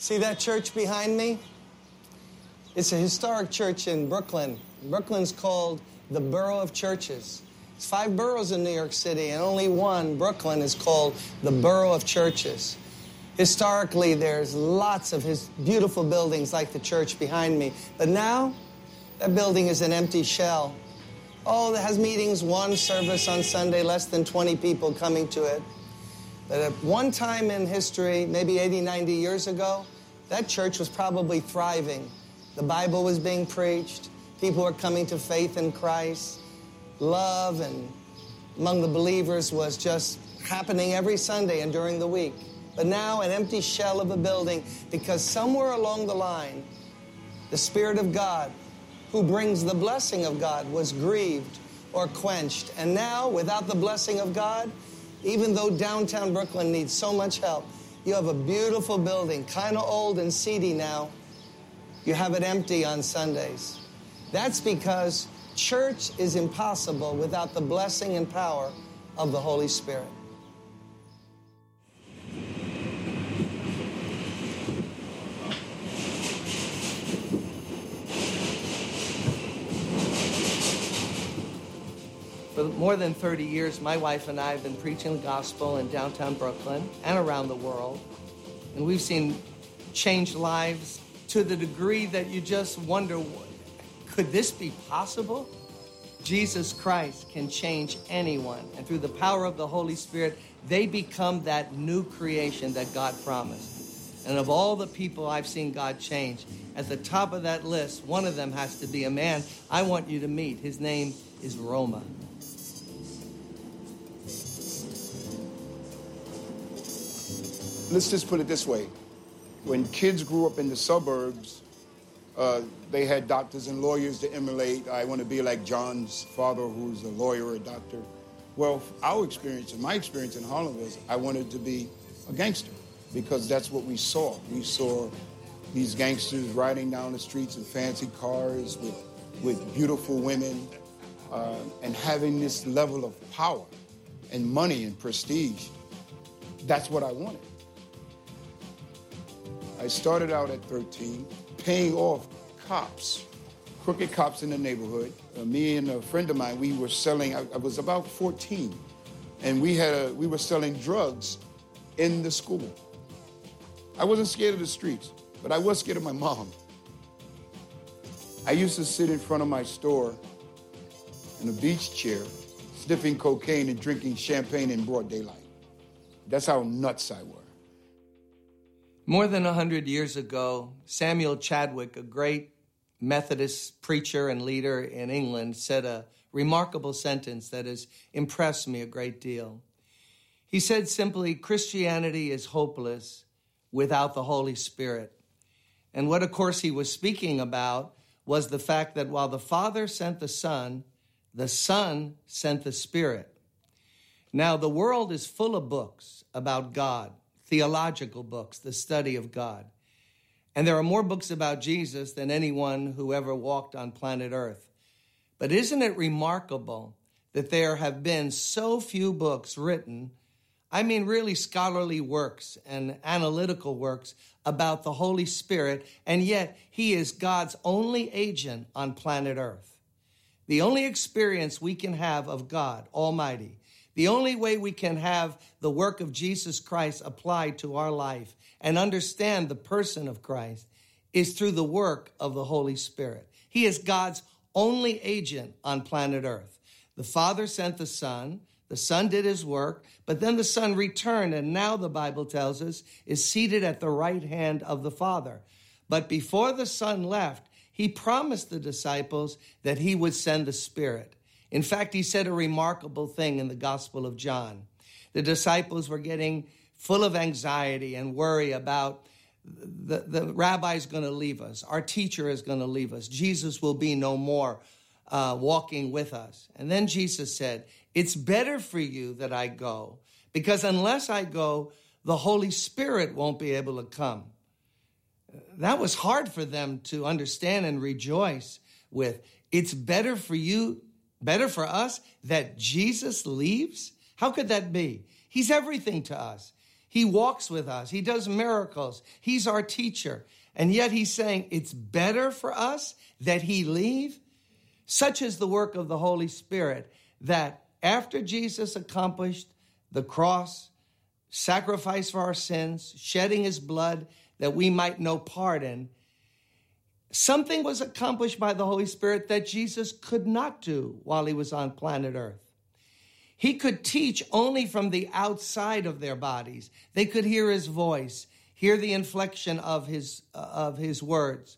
See that church behind me? It's a historic church in Brooklyn. Brooklyn's called the Borough of Churches. It's five boroughs in New York City, and only one, Brooklyn, is called the Borough of Churches. Historically, there's lots of his beautiful buildings like the church behind me. But now, that building is an empty shell. Oh, it has meetings, one service on Sunday, less than 20 people coming to it. But at one time in history, maybe 80, 90 years ago, that church was probably thriving. The Bible was being preached. People were coming to faith in Christ. Love and among the believers was just happening every Sunday and during the week. But now, an empty shell of a building because somewhere along the line, the Spirit of God, who brings the blessing of God, was grieved or quenched. And now, without the blessing of God, even though downtown Brooklyn needs so much help, you have a beautiful building, kind of old and seedy now. You have it empty on Sundays. That's because church is impossible without the blessing and power of the Holy Spirit. For more than 30 years, my wife and I have been preaching the gospel in downtown Brooklyn and around the world. And we've seen changed lives to the degree that you just wonder could this be possible? Jesus Christ can change anyone. And through the power of the Holy Spirit, they become that new creation that God promised. And of all the people I've seen God change, at the top of that list, one of them has to be a man I want you to meet. His name is Roma. Let's just put it this way. When kids grew up in the suburbs, uh, they had doctors and lawyers to emulate. I want to be like John's father, who's a lawyer or a doctor. Well, our experience and my experience in Harlem was I wanted to be a gangster because that's what we saw. We saw these gangsters riding down the streets in fancy cars with, with beautiful women uh, and having this level of power and money and prestige. That's what I wanted. I started out at 13, paying off cops, crooked cops in the neighborhood. Uh, me and a friend of mine, we were selling, I, I was about 14, and we, had a, we were selling drugs in the school. I wasn't scared of the streets, but I was scared of my mom. I used to sit in front of my store in a beach chair, sniffing cocaine and drinking champagne in broad daylight. That's how nuts I was. More than a hundred years ago, Samuel Chadwick, a great Methodist preacher and leader in England, said a remarkable sentence that has impressed me a great deal. He said simply, Christianity is hopeless without the Holy Spirit. And what, of course, he was speaking about was the fact that while the Father sent the Son, the Son sent the Spirit. Now, the world is full of books about God theological books, the study of God. And there are more books about Jesus than anyone who ever walked on planet Earth. But isn't it remarkable that there have been so few books written, I mean, really scholarly works and analytical works about the Holy Spirit, and yet He is God's only agent on planet Earth. The only experience we can have of God Almighty the only way we can have the work of Jesus Christ applied to our life and understand the person of Christ is through the work of the Holy Spirit. He is God's only agent on planet Earth. The Father sent the Son, the Son did his work, but then the Son returned, and now the Bible tells us is seated at the right hand of the Father. But before the Son left, he promised the disciples that he would send the Spirit. In fact, he said a remarkable thing in the Gospel of John. The disciples were getting full of anxiety and worry about the, the rabbi is going to leave us, our teacher is going to leave us, Jesus will be no more uh, walking with us. And then Jesus said, It's better for you that I go, because unless I go, the Holy Spirit won't be able to come. That was hard for them to understand and rejoice with. It's better for you Better for us that Jesus leaves? How could that be? He's everything to us. He walks with us. He does miracles. He's our teacher. And yet he's saying it's better for us that he leave. Such is the work of the Holy Spirit that after Jesus accomplished the cross, sacrifice for our sins, shedding his blood that we might know pardon, something was accomplished by the Holy Spirit that Jesus could not do while he was on planet Earth. He could teach only from the outside of their bodies. They could hear his voice, hear the inflection of his, uh, of his words.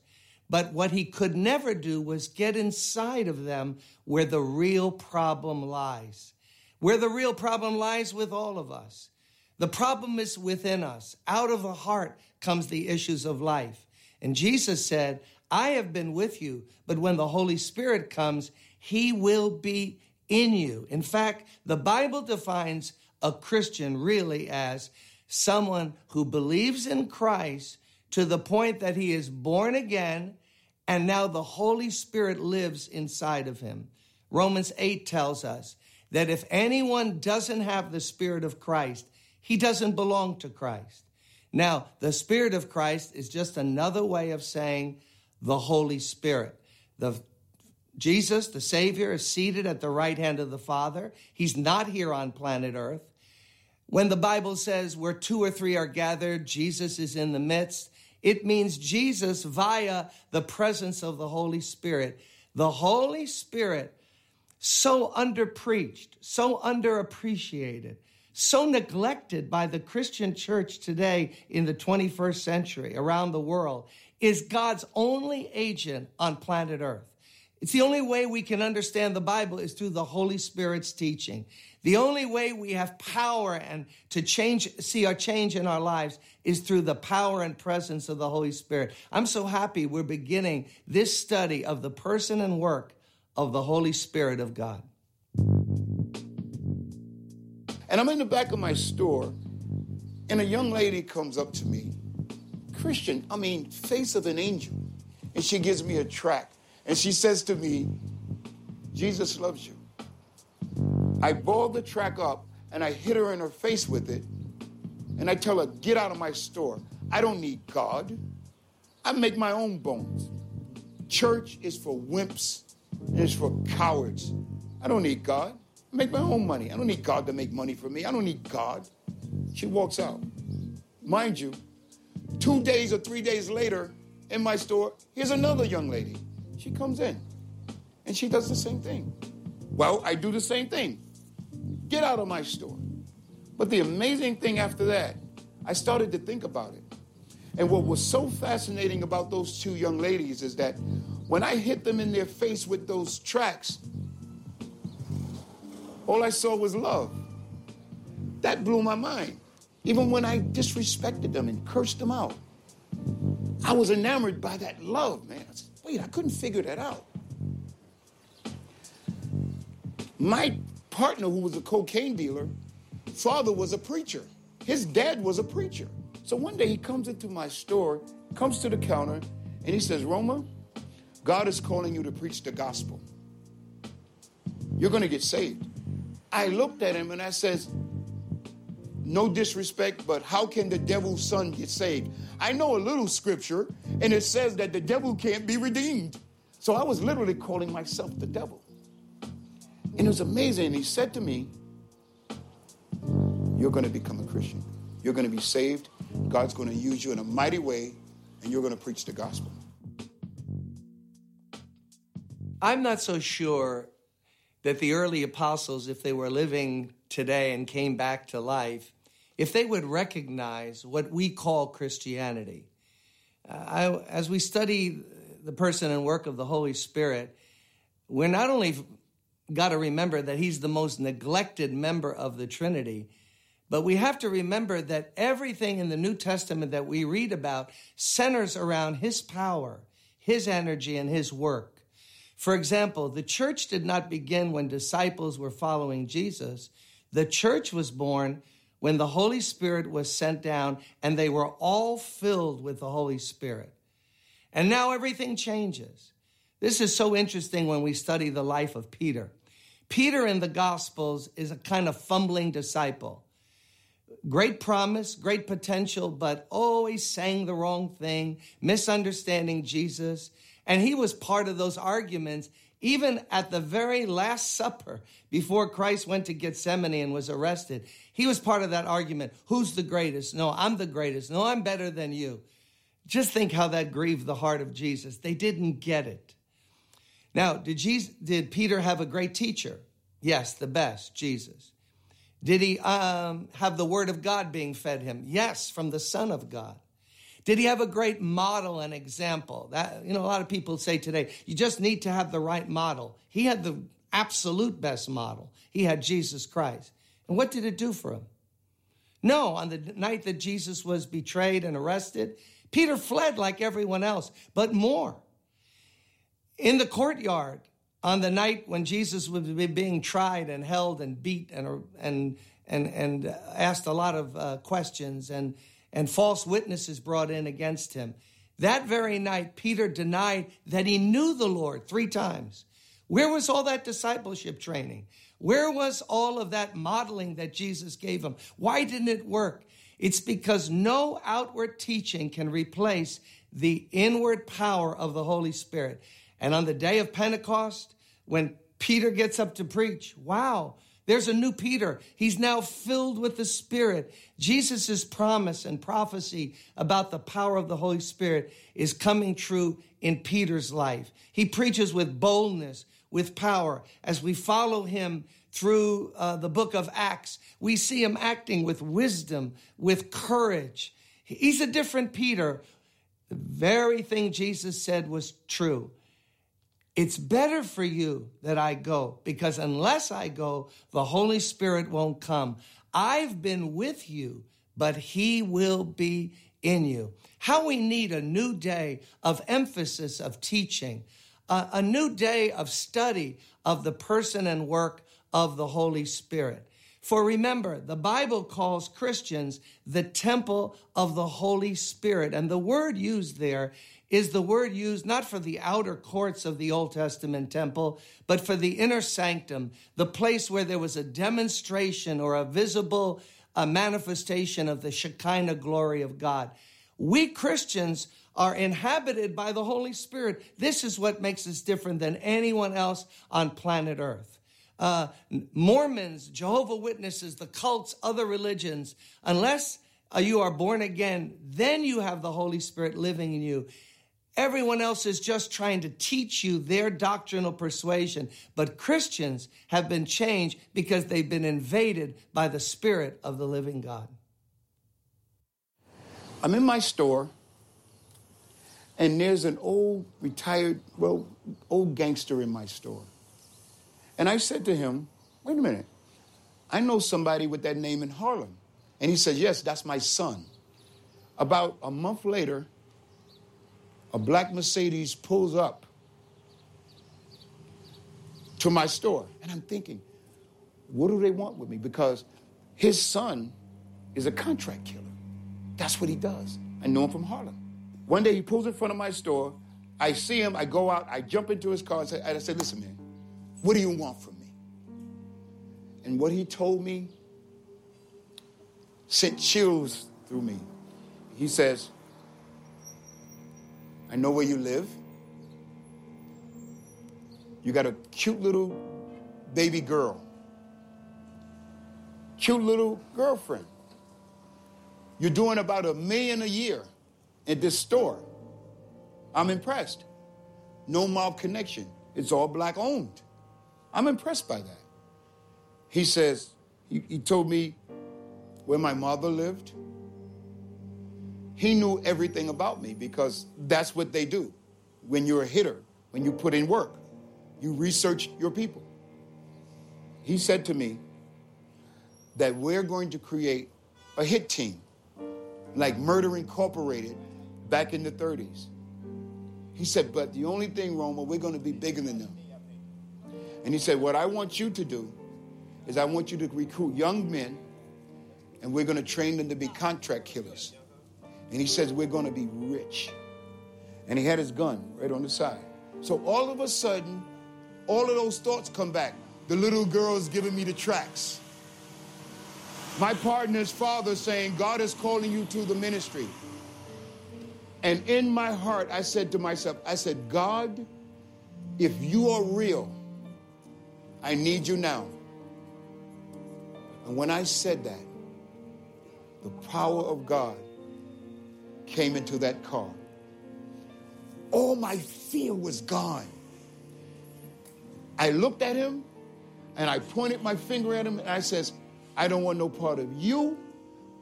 But what he could never do was get inside of them where the real problem lies. Where the real problem lies with all of us. The problem is within us. Out of the heart comes the issues of life. And Jesus said, I have been with you, but when the Holy Spirit comes, he will be in you. In fact, the Bible defines a Christian really as someone who believes in Christ to the point that he is born again and now the Holy Spirit lives inside of him. Romans 8 tells us that if anyone doesn't have the Spirit of Christ, he doesn't belong to Christ. Now, the Spirit of Christ is just another way of saying the Holy Spirit. The Jesus, the Savior, is seated at the right hand of the Father. He's not here on planet Earth. When the Bible says where two or three are gathered, Jesus is in the midst, it means Jesus via the presence of the Holy Spirit. The Holy Spirit, so underpreached, so underappreciated, so neglected by the Christian church today in the 21st century around the world, is God's only agent on planet Earth. It's the only way we can understand the Bible is through the Holy Spirit's teaching. The only way we have power and to change, see our change in our lives is through the power and presence of the Holy Spirit. I'm so happy we're beginning this study of the person and work of the Holy Spirit of God. And I'm in the back of my store, and a young lady comes up to me, Christian, I mean, face of an angel, and she gives me a tract and she says to me, Jesus loves you. I ball the track up and I hit her in her face with it. And I tell her, get out of my store. I don't need God. I make my own bones. Church is for wimps and it's for cowards. I don't need God. I make my own money. I don't need God to make money for me. I don't need God. She walks out. Mind you, two days or three days later in my store, here's another young lady. She comes in and she does the same thing. Well, I do the same thing. Get out of my store. But the amazing thing after that, I started to think about it. And what was so fascinating about those two young ladies is that when I hit them in their face with those tracks, all I saw was love. That blew my mind. Even when I disrespected them and cursed them out, I was enamored by that love, man. I said, Wait, I couldn't figure that out. My partner, who was a cocaine dealer, father was a preacher. His dad was a preacher. So one day he comes into my store, comes to the counter, and he says, Roma, God is calling you to preach the gospel. You're going to get saved. I looked at him and I says, no disrespect, but how can the devil's son get saved? I know a little scripture, and it says that the devil can't be redeemed. So I was literally calling myself the devil. And it was amazing. He said to me, You're going to become a Christian. You're going to be saved. God's going to use you in a mighty way, and you're going to preach the gospel. I'm not so sure that the early apostles, if they were living today and came back to life, if they would recognize what we call Christianity. Uh, I, as we study the person and work of the Holy Spirit, we're not only got to remember that he's the most neglected member of the Trinity, but we have to remember that everything in the New Testament that we read about centers around his power, his energy, and his work. For example, the church did not begin when disciples were following Jesus. The church was born when the Holy Spirit was sent down and they were all filled with the Holy Spirit. And now everything changes. This is so interesting when we study the life of Peter. Peter in the Gospels is a kind of fumbling disciple. great promise, great potential, but always saying the wrong thing, misunderstanding Jesus. And he was part of those arguments, even at the very Last Supper before Christ went to Gethsemane and was arrested. He was part of that argument. Who's the greatest? No, I'm the greatest. No, I'm better than you. Just think how that grieved the heart of Jesus. They didn't get it. Now, did, Jesus, did Peter have a great teacher? Yes, the best, Jesus. Did he um, have the word of God being fed him? Yes, from the Son of God. Did he have a great model and example? That you know, a lot of people say today, you just need to have the right model. He had the absolute best model. He had Jesus Christ. And what did it do for him? No, on the night that Jesus was betrayed and arrested, Peter fled like everyone else, but more. In the courtyard, on the night when Jesus was being tried and held and beat and, and, and, and asked a lot of uh, questions and, and false witnesses brought in against him, that very night, Peter denied that he knew the Lord three times. Where was all that discipleship training? Where was all of that modeling that Jesus gave him? Why didn't it work? It's because no outward teaching can replace the inward power of the Holy Spirit. And on the day of Pentecost, when Peter gets up to preach, wow, there's a new Peter. He's now filled with the Spirit. Jesus' promise and prophecy about the power of the Holy Spirit is coming true in Peter's life. He preaches with boldness, with power. As we follow him through uh, the book of Acts, we see him acting with wisdom, with courage. He's a different Peter. The very thing Jesus said was true. It's better for you that I go because unless I go, the Holy Spirit won't come. I've been with you, but He will be in you. How we need a new day of emphasis of teaching, a, a new day of study of the person and work of the Holy Spirit. For remember, the Bible calls Christians the temple of the Holy Spirit. And the word used there is the word used not for the outer courts of the Old Testament temple, but for the inner sanctum, the place where there was a demonstration or a visible a manifestation of the Shekinah glory of God. We Christians are inhabited by the Holy Spirit. This is what makes us different than anyone else on planet Earth. Uh, Mormons, Jehovah Witnesses, the cults, other religions, unless uh, you are born again, then you have the Holy Spirit living in you. Everyone else is just trying to teach you their doctrinal persuasion. But Christians have been changed because they've been invaded by the Spirit of the living God. I'm in my store, and there's an old retired, well, old gangster in my store. And I said to him, wait a minute, I know somebody with that name in Harlem. And he said, yes, that's my son. About a month later, a black Mercedes pulls up to my store. And I'm thinking, what do they want with me? Because his son is a contract killer. That's what he does. I know him from Harlem. One day he pulls in front of my store. I see him. I go out. I jump into his car and say, I say listen, man, what do you want from me? And what he told me sent chills through me. He says, I know where you live. You got a cute little baby girl, cute little girlfriend. You're doing about a million a year at this store. I'm impressed. No mob connection. It's all black owned. I'm impressed by that. He says, he, he told me where my mother lived, he knew everything about me because that's what they do. When you're a hitter, when you put in work, you research your people. He said to me that we're going to create a hit team like Murder Incorporated back in the 30s. He said, but the only thing, Roma, we're going to be bigger than them. And he said, what I want you to do is I want you to recruit young men and we're going to train them to be contract killers. And he says, We're going to be rich. And he had his gun right on the side. So all of a sudden, all of those thoughts come back. The little girl's giving me the tracks. my partner's father saying, God is calling you to the ministry. And in my heart, I said to myself, I said, God, if you are real, I need you now. And when I said that, the power of God came into that car. All my fear was gone. I looked at him and I pointed my finger at him and I says, I don't want no part of you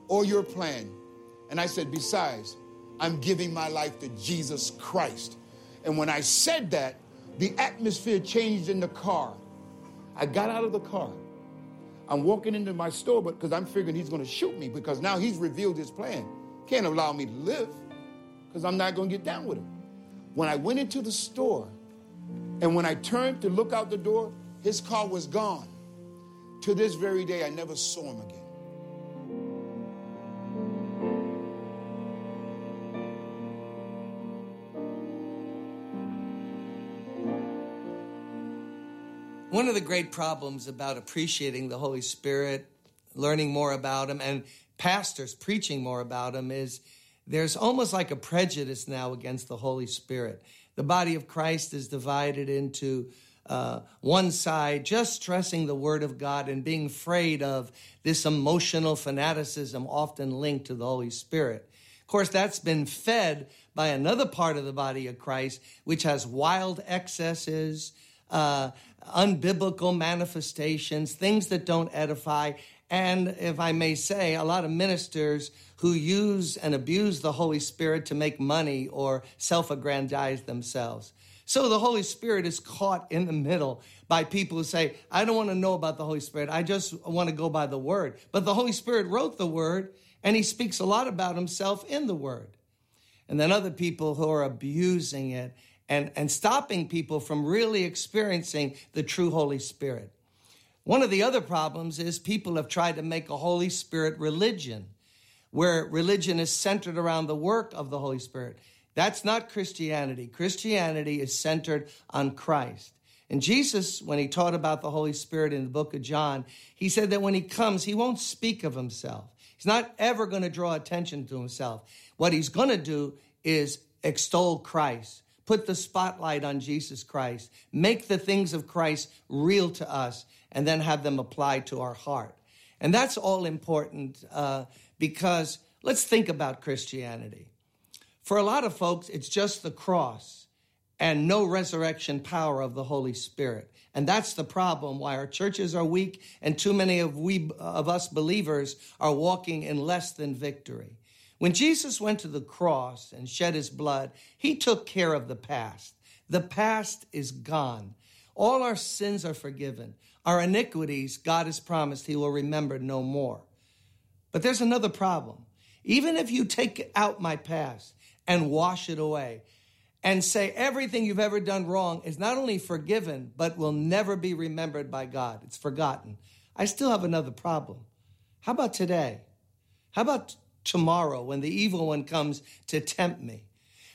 or your plan. And I said, besides, I'm giving my life to Jesus Christ. And when I said that, the atmosphere changed in the car. I got out of the car. I'm walking into my store, but because I'm figuring he's going to shoot me because now he's revealed his plan. Can't allow me to live because I'm not going to get down with him. When I went into the store and when I turned to look out the door, his car was gone. To this very day, I never saw him again. One of the great problems about appreciating the Holy Spirit, learning more about Him, and pastors preaching more about Him is there's almost like a prejudice now against the Holy Spirit. The body of Christ is divided into uh, one side just stressing the Word of God and being afraid of this emotional fanaticism often linked to the Holy Spirit. Of course, that's been fed by another part of the body of Christ, which has wild excesses, uh, unbiblical manifestations, things that don't edify. And if I may say, a lot of ministers who use and abuse the Holy Spirit to make money or self aggrandize themselves. So the Holy Spirit is caught in the middle by people who say, I don't want to know about the Holy Spirit. I just want to go by the Word. But the Holy Spirit wrote the Word, and He speaks a lot about Himself in the Word. And then other people who are abusing it and, and stopping people from really experiencing the true Holy Spirit. One of the other problems is people have tried to make a Holy Spirit religion, where religion is centered around the work of the Holy Spirit. That's not Christianity. Christianity is centered on Christ. And Jesus, when he taught about the Holy Spirit in the book of John, he said that when he comes, he won't speak of himself. He's not ever going to draw attention to himself. What he's going to do is extol Christ put the spotlight on Jesus Christ, make the things of Christ real to us, and then have them applied to our heart. And that's all important uh, because let's think about Christianity. For a lot of folks, it's just the cross and no resurrection power of the Holy Spirit. And that's the problem why our churches are weak and too many of we of us believers are walking in less than victory. When Jesus went to the cross and shed his blood, he took care of the past. The past is gone. All our sins are forgiven. Our iniquities, God has promised he will remember no more. But there's another problem. Even if you take out my past and wash it away and say everything you've ever done wrong is not only forgiven, but will never be remembered by God, it's forgotten. I still have another problem. How about today? How about tomorrow when the evil one comes to tempt me?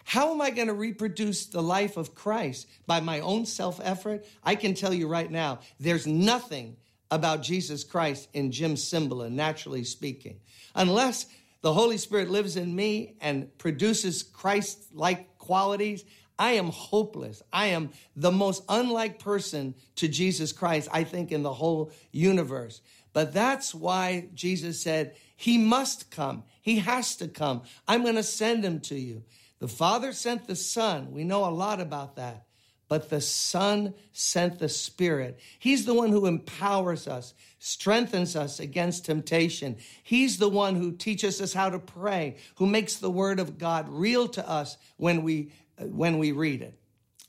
How am I going to reproduce the life of Christ by my own self effort? I can tell you right now, there's nothing about Jesus Christ in Jim Cymbala, naturally speaking, unless the Holy Spirit lives in me and produces Christ like qualities. I am hopeless. I am the most unlike person to Jesus Christ, I think, in the whole universe. But that's why Jesus said, He must come. He has to come. I'm going to send him to you. The Father sent the Son. We know a lot about that. But the Son sent the Spirit. He's the one who empowers us, strengthens us against temptation. He's the one who teaches us how to pray, who makes the Word of God real to us when we, when we read it.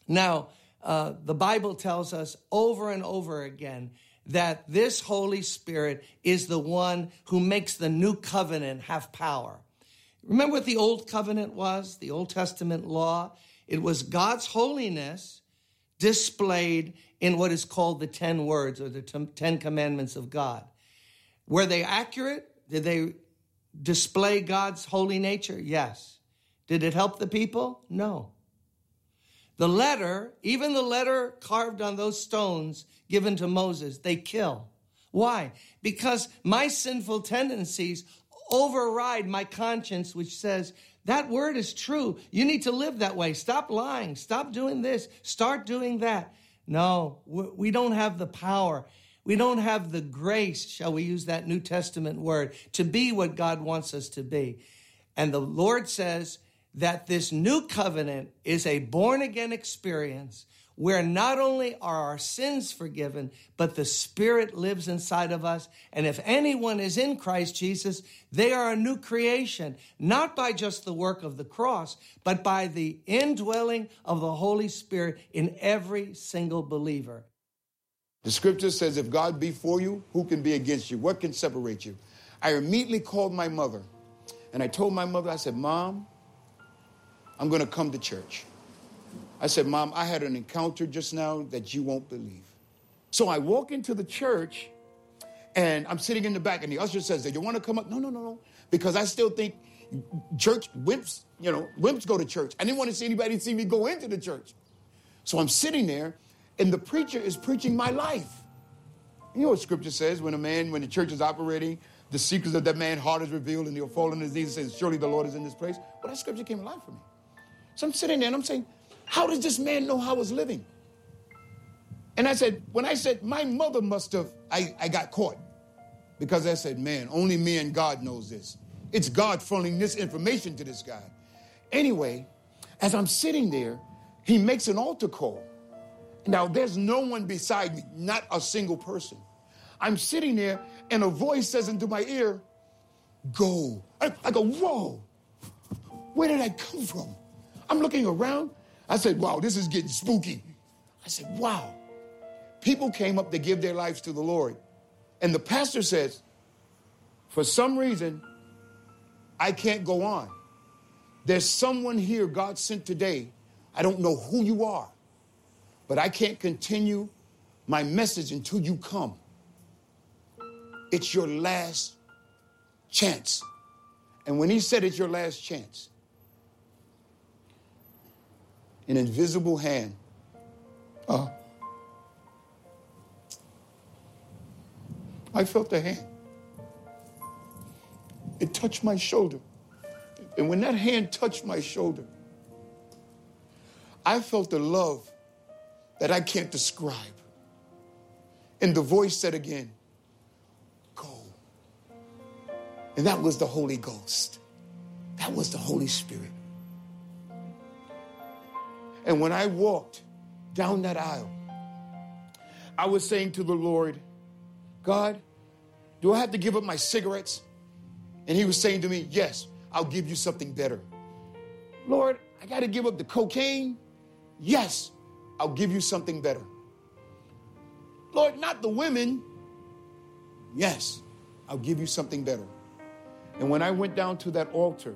Now, uh, the Bible tells us over and over again that this Holy Spirit is the one who makes the new covenant have power. Remember what the old covenant was, the Old Testament law? It was God's holiness displayed in what is called the 10 words or the 10 commandments of God. Were they accurate? Did they display God's holy nature? Yes. Did it help the people? No. The letter, even the letter carved on those stones given to Moses, they kill. Why? Because my sinful tendencies override my conscience, which says, that word is true. You need to live that way. Stop lying. Stop doing this. Start doing that. No, we don't have the power. We don't have the grace, shall we use that New Testament word, to be what God wants us to be. And the Lord says that this new covenant is a born again experience where not only are our sins forgiven, but the Spirit lives inside of us. And if anyone is in Christ Jesus, they are a new creation, not by just the work of the cross, but by the indwelling of the Holy Spirit in every single believer. The scripture says, If God be for you, who can be against you? What can separate you? I immediately called my mother and I told my mother, I said, Mom, I'm going to come to church. I said, Mom, I had an encounter just now that you won't believe. So I walk into the church and I'm sitting in the back, and the usher says, Do you want to come up? No, no, no, no. Because I still think church wimps, you know, wimps go to church. I didn't want to see anybody see me go into the church. So I'm sitting there, and the preacher is preaching my life. You know what scripture says when a man, when the church is operating, the secrets of that man's heart is revealed, and he'll fall on his knees and says, Surely the Lord is in this place. Well, that scripture came alive for me. So I'm sitting there and I'm saying, how does this man know how I was living? And I said, when I said, my mother must have, I, I got caught. Because I said, man, only me and God knows this. It's God funneling this information to this guy. Anyway, as I'm sitting there, he makes an altar call. Now, there's no one beside me, not a single person. I'm sitting there, and a voice says into my ear, Go. I, I go, Whoa, where did I come from? I'm looking around. I said, wow, this is getting spooky. I said, wow. People came up to give their lives to the Lord. And the pastor says, for some reason, I can't go on. There's someone here God sent today. I don't know who you are, but I can't continue my message until you come. It's your last chance. And when he said it's your last chance, an invisible hand. Uh, I felt the hand. It touched my shoulder. And when that hand touched my shoulder, I felt a love that I can't describe. And the voice said again, Go. And that was the Holy Ghost. That was the Holy Spirit. And when I walked down that aisle, I was saying to the Lord, God, do I have to give up my cigarettes? And he was saying to me, Yes, I'll give you something better. Lord, I got to give up the cocaine? Yes, I'll give you something better. Lord, not the women. Yes, I'll give you something better. And when I went down to that altar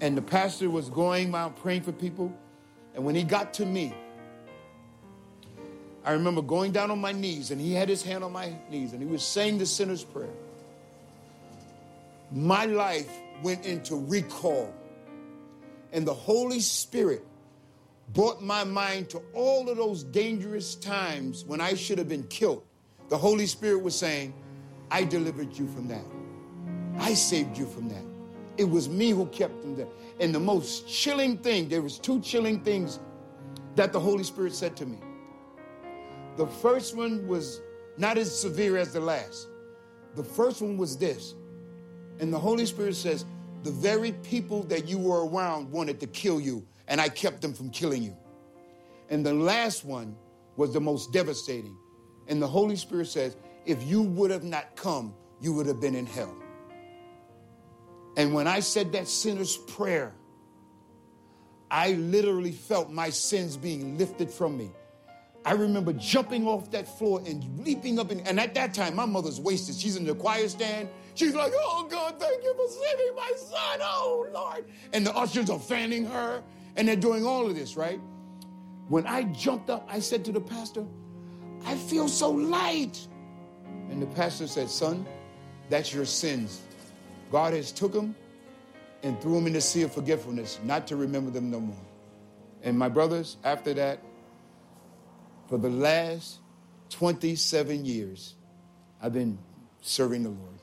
and the pastor was going around praying for people, and when he got to me, I remember going down on my knees and he had his hand on my knees and he was saying the sinner's prayer. My life went into recall. And the Holy Spirit brought my mind to all of those dangerous times when I should have been killed. The Holy Spirit was saying, I delivered you from that. I saved you from that. It was me who kept them there. And the most chilling thing, there was two chilling things that the Holy Spirit said to me. The first one was not as severe as the last. The first one was this. And the Holy Spirit says, the very people that you were around wanted to kill you, and I kept them from killing you. And the last one was the most devastating. And the Holy Spirit says, if you would have not come, you would have been in hell. And when I said that sinner's prayer, I literally felt my sins being lifted from me. I remember jumping off that floor and leaping up. In, and at that time, my mother's wasted. She's in the choir stand. She's like, Oh, God, thank you for saving my son. Oh, Lord. And the ushers are fanning her, and they're doing all of this, right? When I jumped up, I said to the pastor, I feel so light. And the pastor said, Son, that's your sins. God has took them and threw them in the sea of forgetfulness, not to remember them no more. And my brothers, after that, for the last 27 years, I've been serving the Lord,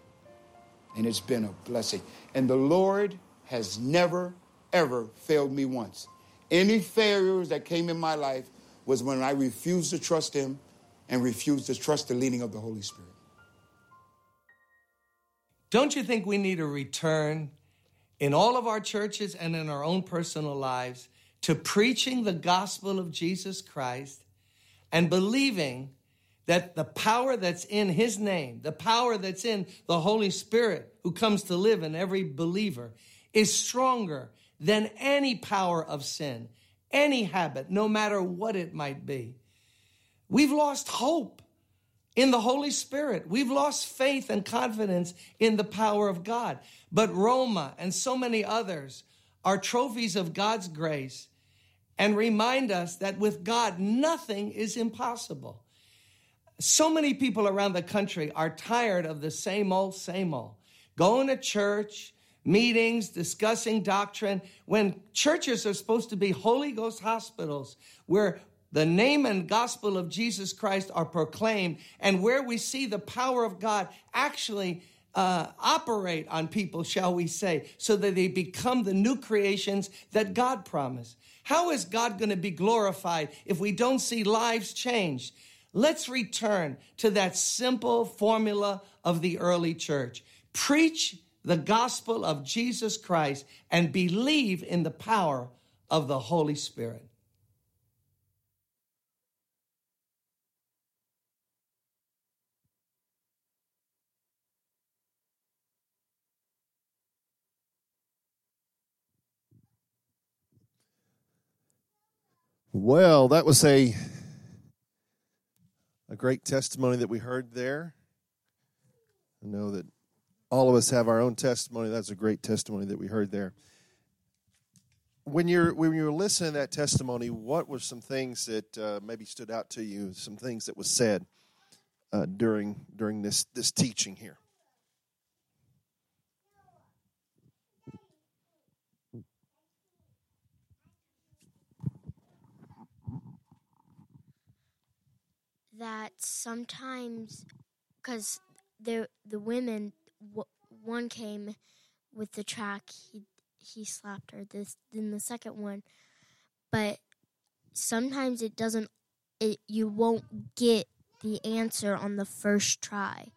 and it's been a blessing. And the Lord has never, ever failed me once. Any failures that came in my life was when I refused to trust Him and refused to trust the leading of the Holy Spirit. Don't you think we need a return in all of our churches and in our own personal lives to preaching the gospel of Jesus Christ and believing that the power that's in his name, the power that's in the Holy Spirit who comes to live in every believer, is stronger than any power of sin, any habit, no matter what it might be. We've lost hope in the Holy Spirit. We've lost faith and confidence in the power of God. But Roma and so many others are trophies of God's grace and remind us that with God, nothing is impossible. So many people around the country are tired of the same old, same old. Going to church, meetings, discussing doctrine, when churches are supposed to be Holy Ghost hospitals where the name and gospel of Jesus Christ are proclaimed and where we see the power of God actually uh, operate on people, shall we say, so that they become the new creations that God promised. How is God going to be glorified if we don't see lives changed? Let's return to that simple formula of the early church. Preach the gospel of Jesus Christ and believe in the power of the Holy Spirit. Well, that was a a great testimony that we heard there. I know that all of us have our own testimony. That's a great testimony that we heard there. When you're when you're listening to that testimony, what were some things that uh, maybe stood out to you? Some things that was said uh, during during this this teaching here. That sometimes because the the women one came with the track he he slapped her this then the second one. But sometimes it doesn't it you won't get the answer on the first try.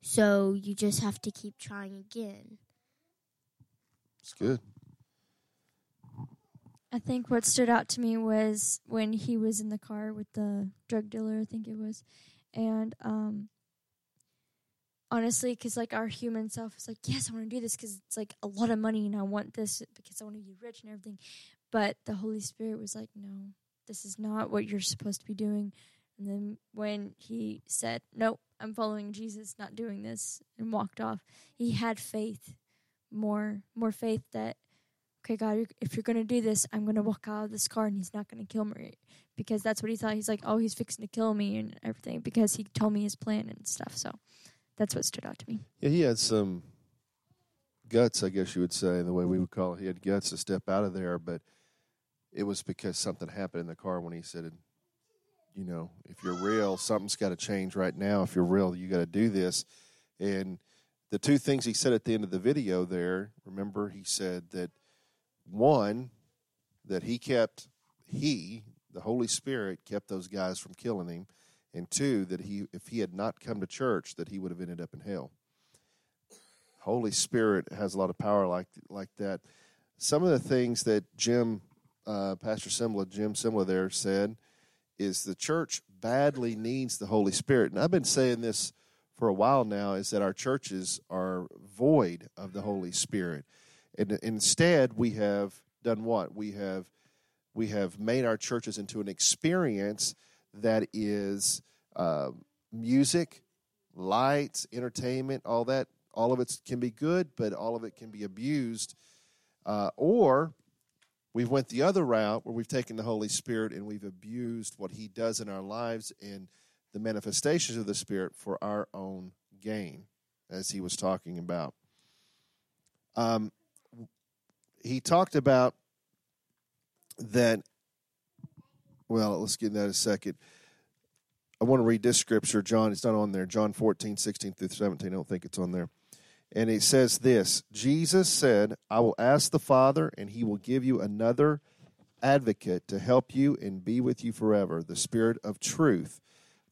So you just have to keep trying again. It's good I think what stood out to me was when he was in the car with the drug dealer, I think it was. And um, honestly, because like our human self is like, yes, I want to do this because it's like a lot of money and I want this because I want to be rich and everything. But the Holy Spirit was like, no, this is not what you're supposed to be doing. And then when he said, nope, I'm following Jesus, not doing this, and walked off, he had faith, more more faith that okay, God, if you're going to do this, I'm going to walk out of this car and he's not going to kill me. Because that's what he thought. He's like, oh, he's fixing to kill me and everything because he told me his plan and stuff. So that's what stood out to me. Yeah, he had some guts, I guess you would say, the way we would call it. He had guts to step out of there, but it was because something happened in the car when he said, you know, if you're real, something's got to change right now. If you're real, you got to do this. And the two things he said at the end of the video there, remember, he said that one, that he kept, he, the Holy Spirit, kept those guys from killing him. And two, that he, if he had not come to church, that he would have ended up in hell. Holy Spirit has a lot of power like like that. Some of the things that Jim, uh, Pastor Cymbala, Jim Cymbala there said, is the church badly needs the Holy Spirit. And I've been saying this for a while now, is that our churches are void of the Holy Spirit. And instead, we have done what? We have we have made our churches into an experience that is uh, music, lights, entertainment, all that. All of it can be good, but all of it can be abused. Uh, or we've went the other route where we've taken the Holy Spirit and we've abused what He does in our lives and the manifestations of the Spirit for our own gain, as He was talking about. Um, he talked about that. Well, let's get that a second. I want to read this scripture, John. It's not on there. John 14, 16 through 17. I don't think it's on there. And it says this Jesus said, I will ask the Father, and he will give you another advocate to help you and be with you forever, the Spirit of truth.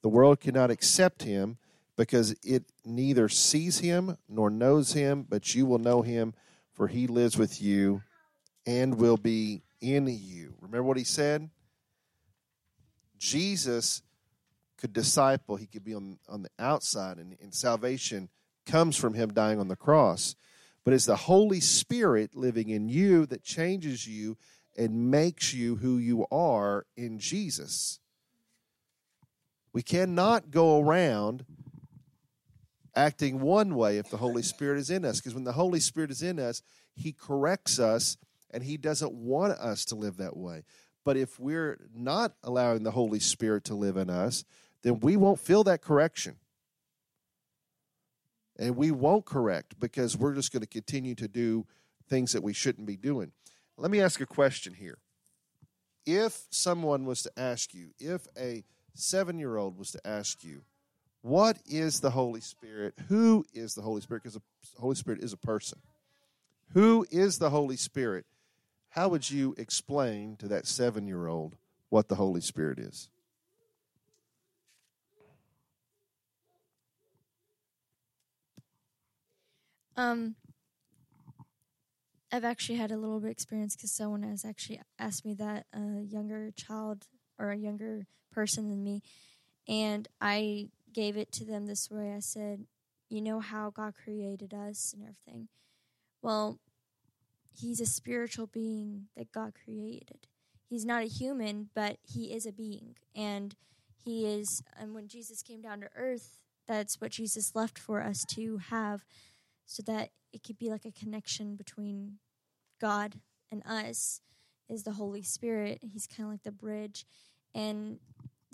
The world cannot accept him because it neither sees him nor knows him, but you will know him, for he lives with you and will be in you. Remember what he said? Jesus could disciple, he could be on, on the outside, and, and salvation comes from him dying on the cross. But it's the Holy Spirit living in you that changes you and makes you who you are in Jesus. We cannot go around acting one way if the Holy Spirit is in us, because when the Holy Spirit is in us, He corrects us and He doesn't want us to live that way. But if we're not allowing the Holy Spirit to live in us, then we won't feel that correction. And we won't correct because we're just going to continue to do things that we shouldn't be doing. Let me ask a question here. If someone was to ask you, if a seven year old was to ask you, what is the Holy Spirit? Who is the Holy Spirit? Because the Holy Spirit is a person. Who is the Holy Spirit? How would you explain to that seven year old what the Holy Spirit is? Um, I've actually had a little bit of experience because someone has actually asked me that a younger child or a younger person than me, and I gave it to them this way. I said, "You know how God created us and everything. Well, He's a spiritual being that God created. He's not a human, but He is a being, and He is. And when Jesus came down to earth, that's what Jesus left for us to have so that it could be like a connection between God and us is the Holy Spirit. He's kind of like the bridge. And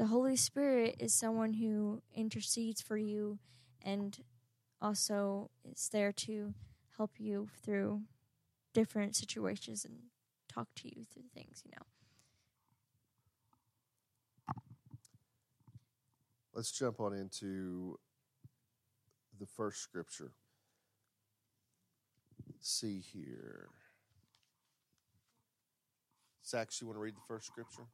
the Holy Spirit is someone who intercedes for you and also is there to help you through different situations and talk to you through things, you know. Let's jump on into the first scripture. Let's see here. Sax, you want to read the first scripture?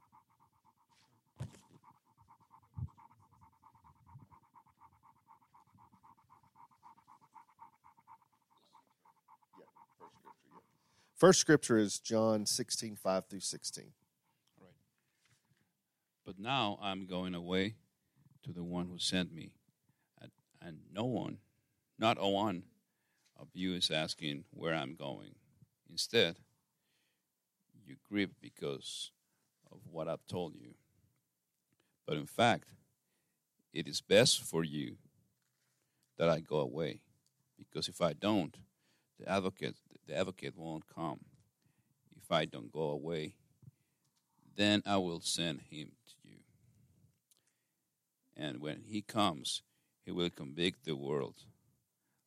Yeah, first scripture, yeah. First scripture is John 16, 5 through 16. Right. But now I'm going away to the one who sent me, and, and no one, not a one of you is asking where I'm going. Instead, you grieve because of what I've told you. But in fact, it is best for you that I go away, because if I don't, the advocate the advocate won't come. If I don't go away, then I will send him to you. And when he comes, he will convict the world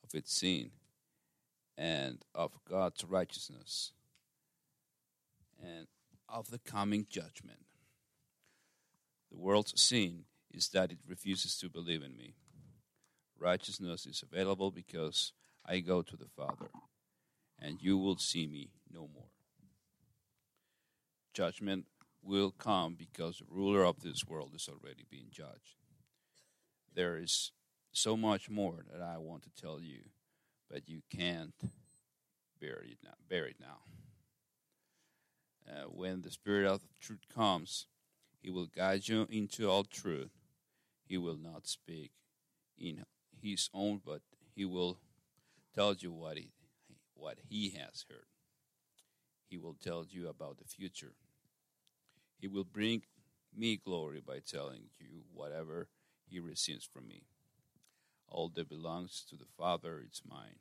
of its sin and of God's righteousness and of the coming judgment. The world's sin is that it refuses to believe in me. Righteousness is available because I go to the Father, and you will see me no more. Judgment will come because the ruler of this world is already being judged. There is so much more that I want to tell you, but you can't bear it now. Bear it now. Uh, when the Spirit of truth comes, He will guide you into all truth. He will not speak in His own, but He will tell you what He what He has heard. He will tell you about the future. He will bring me glory by telling you whatever He receives from me. All that belongs to the Father is mine.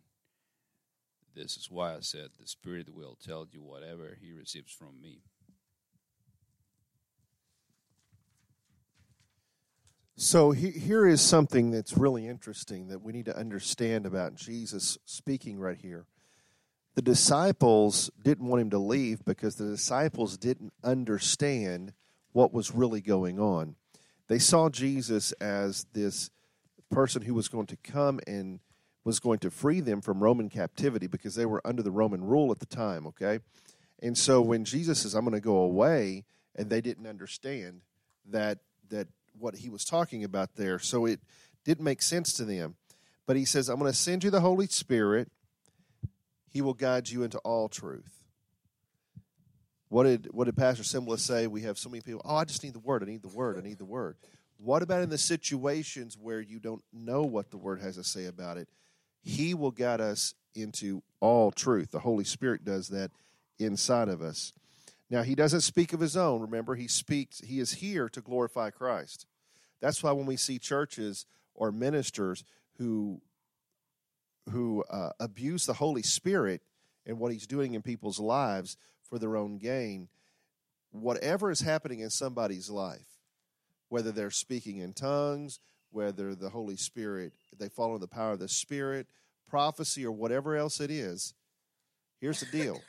This is why I said the Spirit will tell you whatever He receives from me. So he, here is something that's really interesting that we need to understand about Jesus speaking right here. The disciples didn't want him to leave because the disciples didn't understand what was really going on. They saw Jesus as this person who was going to come and was going to free them from Roman captivity because they were under the Roman rule at the time, okay? And so when Jesus says, I'm going to go away, and they didn't understand that that what he was talking about there. So it didn't make sense to them. But he says, I'm going to send you the Holy Spirit. He will guide you into all truth. What did what did Pastor Cymbala say? We have so many people, oh, I just need the word, I need the word, I need the word. What about in the situations where you don't know what the word has to say about it? He will guide us into all truth. The Holy Spirit does that inside of us. Now, he doesn't speak of his own. Remember, he speaks, he is here to glorify Christ. That's why when we see churches or ministers who who uh, abuse the Holy Spirit and what he's doing in people's lives for their own gain, whatever is happening in somebody's life, whether they're speaking in tongues, whether the Holy Spirit, they follow the power of the Spirit, prophecy, or whatever else it is, here's the deal.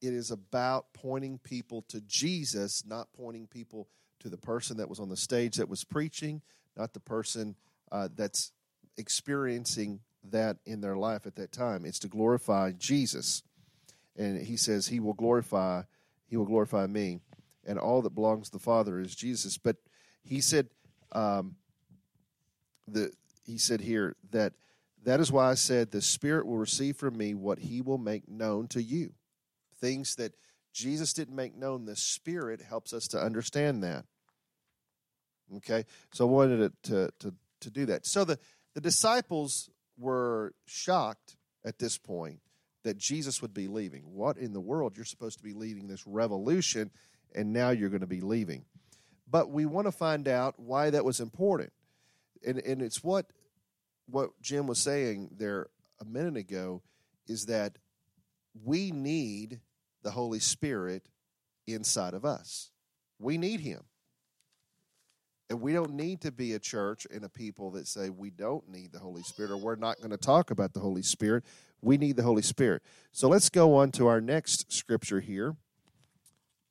It is about pointing people to Jesus, not pointing people to the person that was on the stage that was preaching, not the person uh, that's experiencing that in their life at that time. It's to glorify Jesus. And he says, He will glorify, He will glorify me. And all that belongs to the Father is Jesus. But he said, um, the he said here that that is why I said the Spirit will receive from me what he will make known to you things that Jesus didn't make known, the Spirit helps us to understand that. Okay, so I wanted to, to, to do that. So the, the disciples were shocked at this point that Jesus would be leaving. What in the world? You're supposed to be leading this revolution, and now you're going to be leaving. But we want to find out why that was important. And, and it's what what Jim was saying there a minute ago is that we need the Holy Spirit inside of us. We need Him. And we don't need to be a church and a people that say we don't need the Holy Spirit or we're not going to talk about the Holy Spirit. We need the Holy Spirit. So let's go on to our next scripture here.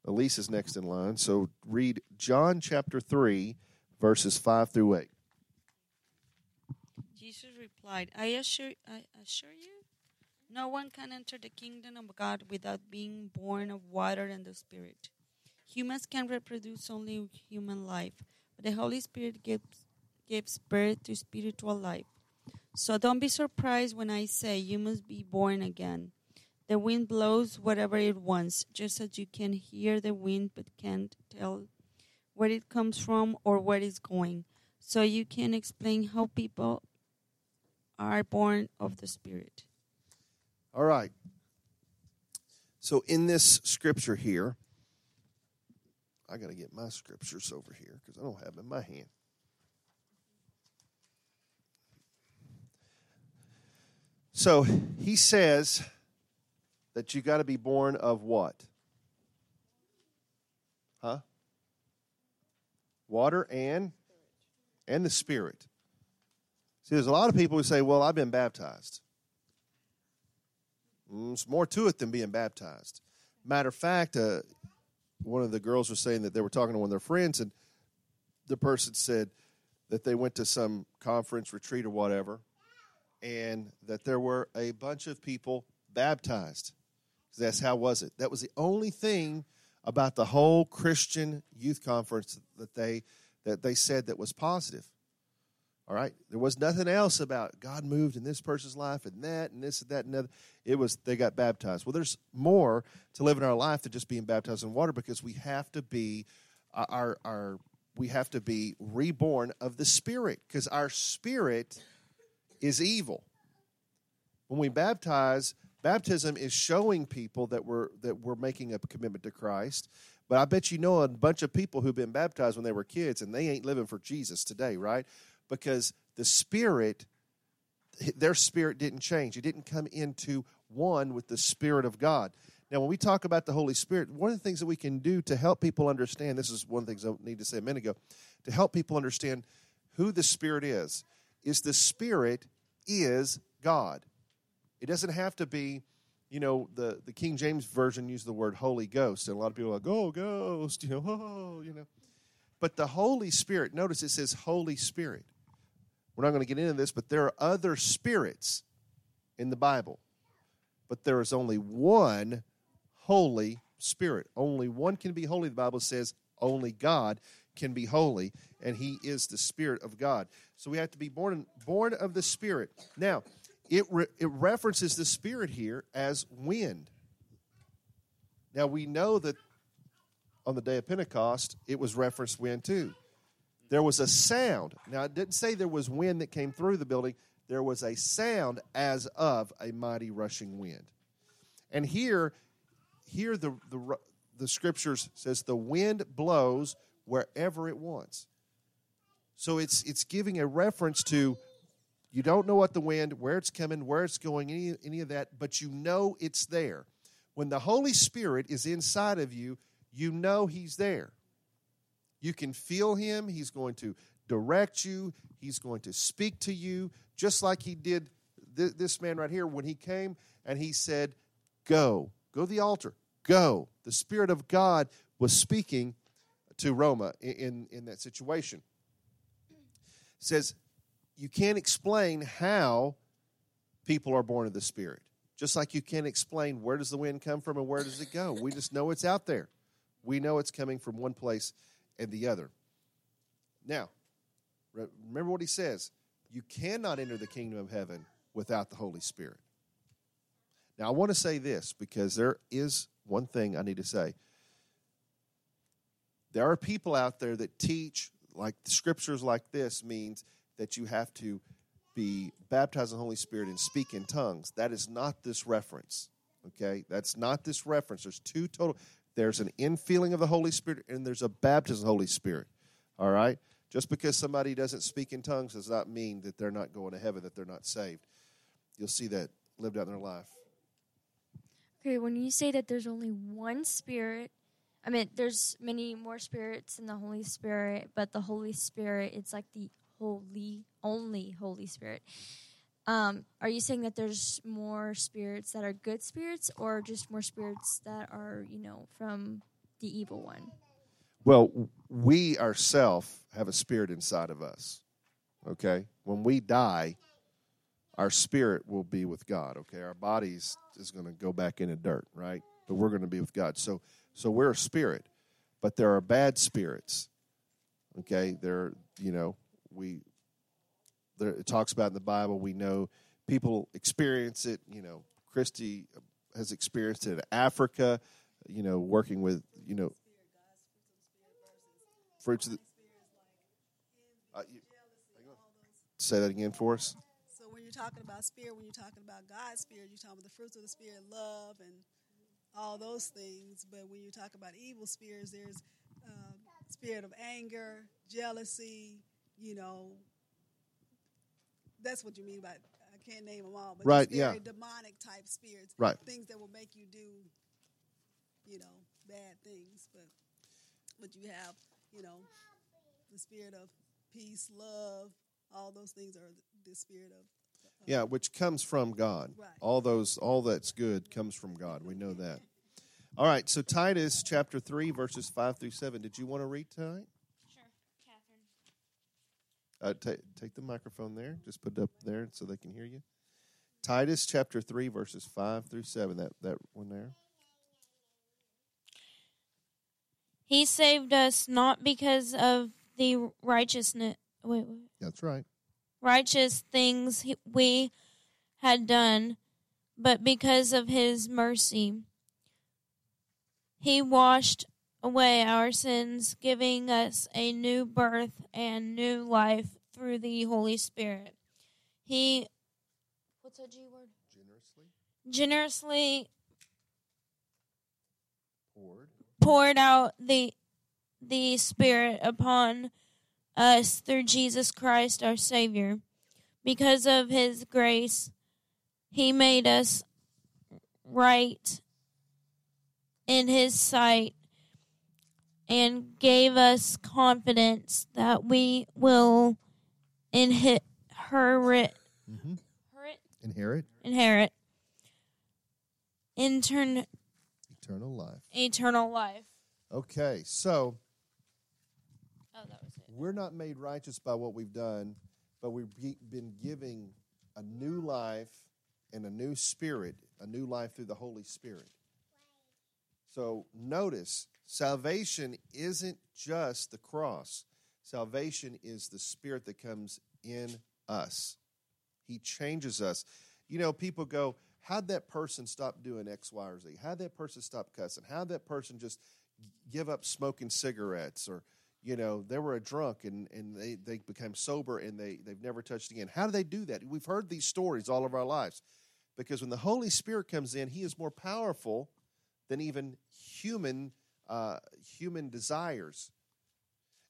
Elise is next in line. So read John chapter 3, verses 5 through 8. Jesus replied, I assure, I assure you, no one can enter the kingdom of God without being born of water and the Spirit. Humans can reproduce only human life, the Holy Spirit gives, gives birth to spiritual life. So don't be surprised when I say you must be born again. The wind blows wherever it wants, just as you can hear the wind but can't tell where it comes from or where it's going. So you can explain how people are born of the Spirit. All right. So in this scripture here, I got to get my scriptures over here because I don't have them in my hand. So he says that you got to be born of what? Huh? Water and and the spirit. See, there's a lot of people who say, "Well, I've been baptized." Mm, there's more to it than being baptized. Matter of fact, uh, one of the girls was saying that they were talking to one of their friends, and the person said that they went to some conference, retreat, or whatever, and that there were a bunch of people baptized. That's how was it? That was the only thing about the whole Christian youth conference that they that they said that was positive. All right. There was nothing else about God moved in this person's life and that and this and that and that. It was they got baptized. Well, there's more to live in our life than just being baptized in water because we have to be uh, our our we have to be reborn of the spirit because our spirit is evil. When we baptize, baptism is showing people that we're that we're making a commitment to Christ. But I bet you know a bunch of people who've been baptized when they were kids and they ain't living for Jesus today, right? Because the Spirit, their spirit didn't change. It didn't come into one with the Spirit of God. Now, when we talk about the Holy Spirit, one of the things that we can do to help people understand this is one of the things I need to say a minute ago to help people understand who the Spirit is, is the Spirit is God. It doesn't have to be, you know, the, the King James Version used the word Holy Ghost, and a lot of people are like, oh, ghost, you know, oh, you know. But the Holy Spirit, notice it says Holy Spirit. We're not going to get into this, but there are other spirits in the Bible. But there is only one Holy Spirit. Only one can be holy. The Bible says only God can be holy, and He is the Spirit of God. So we have to be born born of the Spirit. Now, it re, it references the Spirit here as wind. Now we know that on the day of Pentecost, it was referenced wind too. There was a sound. Now it didn't say there was wind that came through the building. There was a sound as of a mighty rushing wind. And here, here the, the, the scriptures says the wind blows wherever it wants. So it's it's giving a reference to you don't know what the wind, where it's coming, where it's going, any, any of that, but you know it's there. When the Holy Spirit is inside of you, you know He's there. You can feel Him. He's going to direct you, He's going to speak to you, just like He did th- this man right here when he came and he said, Go, go to the altar, go. The Spirit of God was speaking to Roma in, in, in that situation. It says, You can't explain how people are born of the Spirit. Just like you can't explain where does the wind come from and where does it go. We just know it's out there. We know it's coming from one place and the other. Now, remember what he says you cannot enter the kingdom of heaven without the Holy Spirit. Now, I want to say this because there is one thing I need to say. There are people out there that teach, like the scriptures like this means that you have to be baptized in the Holy Spirit and speak in tongues. That is not this reference. Okay? That's not this reference. There's two total. There's an infilling of the Holy Spirit and there's a baptism of the Holy Spirit. All right? Just because somebody doesn't speak in tongues does not mean that they're not going to heaven, that they're not saved. You'll see that lived out in their life. Okay, when you say that there's only one spirit, I mean, there's many more spirits in the Holy Spirit, but the Holy Spirit, it's like the holy, only Holy Spirit. Um, are you saying that there's more spirits that are good spirits, or just more spirits that are, you know, from the evil one? Well, we ourselves have a spirit inside of us. Okay? When we die, our spirit will be with God. Okay? Our bodies is going to go back into dirt, right? But we're going to be with God. So so we're a spirit, but there are bad spirits. Okay? There you know, we there, it talks about in the Bible. We know people experience it. You know, Christy has experienced it in Africa. You know, working with you know fruits of the. Uh, you, say that again for us. So when you're talking about spirit, when you're talking about God's spirit, you're talking about the fruits of the spirit, love, and all those things. But when you talk about evil spirits, there's uh, spirit of anger, jealousy. You know, that's what you mean by. I can't name them all, but right, very yeah, demonic type spirits, right? Things that will make you do, you know, bad things. But but you have, you know, the spirit of peace, love, all those things are the spirit of. Uh, yeah, which comes from God. Right. All those, all that's good comes from God. We know that. All right, so Titus chapter three, verses five through seven. Did you want to read tonight? Uh, ta take the microphone there. Just put it up there so they can hear you. Titus chapter three, verses five through seven. That that one there. He saved us not because of the righteousness. Wait, wait. That's right. righteous things we had done, but because of his mercy. He washed away our sins, giving us a new birth and new life through the Holy Spirit. He what's a G word? Generously Generously poured. poured out the the Spirit upon us through Jesus Christ our Savior. Because of his grace, he made us right in his sight and gave us confidence that we will inherit inherit Mm-hmm. Inherit inherit intern, eternal life. eternal life. Okay, so Oh, that was it. We're not made righteous by what we've done, but we've been giving a new life and a new spirit, a new life through the Holy Spirit. So notice, salvation isn't just the cross. Salvation is the spirit that comes in us. He changes us. You know, people go, How'd that person stop doing X, Y, or Z? How'd that person stop cussing? How'd that person just give up smoking cigarettes? Or, you know, they were a drunk and, and they, they became sober and they, they've never touched again. How do they do that? We've heard these stories all of our lives. Because when the Holy Spirit comes in, He is more powerful than even human uh, human desires.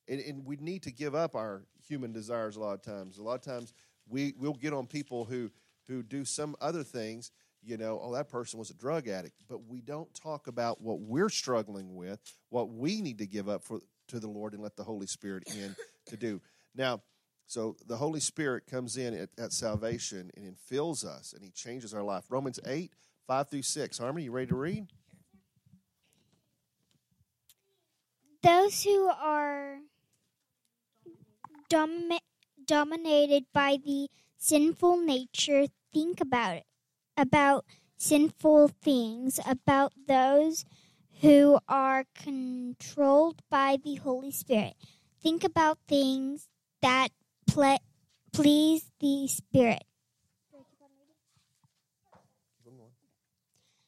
And, and we need to give up our human desires a lot of times. A lot of times we, we'll get on people who, who do some other things, you know, oh, that person was a drug addict. But we don't talk about what we're struggling with, what we need to give up for, to the Lord and let the Holy Spirit in to do. Now, so the Holy Spirit comes in at, at salvation and it fills us and he changes our life. Romans 8, 5 through 6. Harmony, you ready to read? Those who are domi- dominated by the sinful nature think about it, about sinful things, about those who are controlled by the Holy Spirit. Think about things that ple- please the Spirit.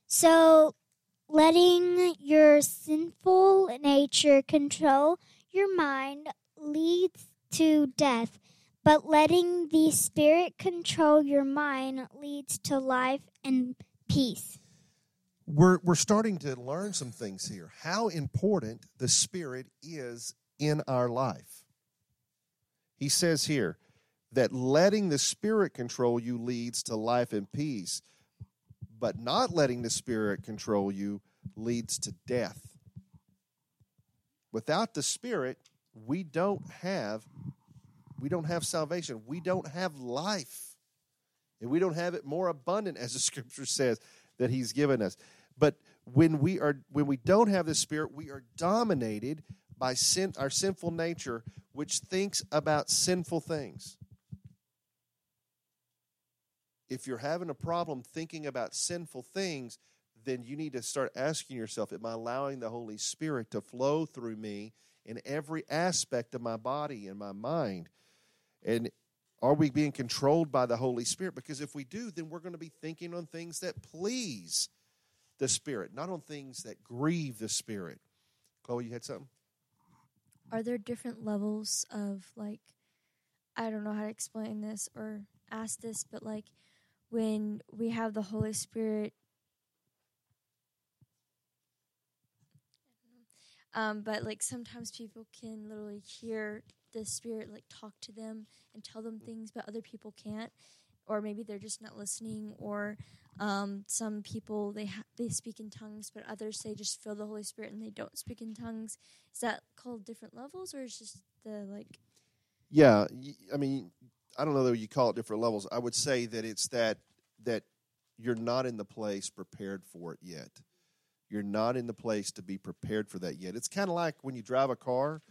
So, letting your sinful nature control your mind leads to death, but letting the Spirit control your mind leads to life and peace. We're, we're starting to learn some things here. How important the Spirit is in our life. He says here that letting the Spirit control you leads to life and peace, but not letting the Spirit control you leads to death. Without the Spirit, we don't have we don't have salvation. We don't have life. And we don't have it more abundant as the scripture says that he's given us. But when we are when we don't have the spirit, we are dominated by sin our sinful nature which thinks about sinful things. If you're having a problem thinking about sinful things, then you need to start asking yourself, Am I allowing the Holy Spirit to flow through me in every aspect of my body and my mind? And are we being controlled by the Holy Spirit? Because if we do, then we're going to be thinking on things that please the Spirit, not on things that grieve the Spirit. Chloe, you had something? Are there different levels of like I don't know how to explain this or ask this, but like when we have the Holy Spirit Um, but like sometimes people can literally hear the spirit like talk to them and tell them things, but other people can't, or maybe they're just not listening. Or um, some people they ha- they speak in tongues, but others they just feel the Holy Spirit and they don't speak in tongues. Is that called different levels, or is just the like? Yeah, I mean, I don't know that you call it different levels. I would say that it's that that you're not in the place prepared for it yet. You're not in the place to be prepared for that yet. It's kind of like when you drive a car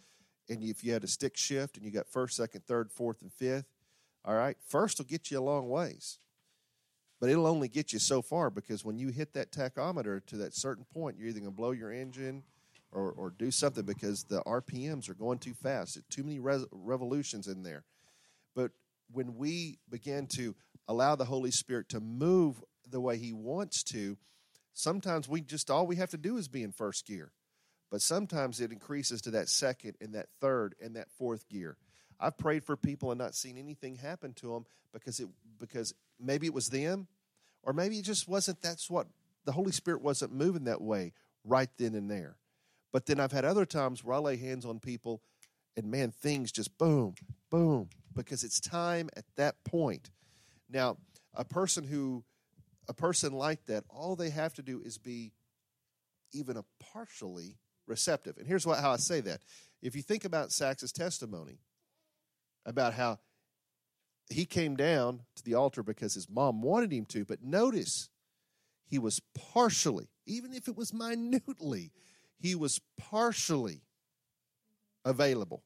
and if you had a stick shift and you got first, second, third, fourth, and fifth, all right, first will get you a long ways. But it'll only get you so far because when you hit that tachometer to that certain point, you're either going to blow your engine or, or do something because the RPMs are going too fast. Too many res- revolutions in there. But when we begin to allow the Holy Spirit to move the way He wants to, sometimes we just all we have to do is be in first gear. But sometimes it increases to that second and that third and that fourth gear. I've prayed for people and not seen anything happen to them because it because maybe it was them or maybe it just wasn't that's what the Holy Spirit wasn't moving that way right then and there. But then I've had other times where I lay hands on people and man, things just boom, boom, because it's time at that point. Now, a person who a person like that, all they have to do is be even a partially receptive. And here's what, how I say that. If you think about Sax's testimony about how he came down to the altar because his mom wanted him to, but notice he was partially, even if it was minutely, he was partially available.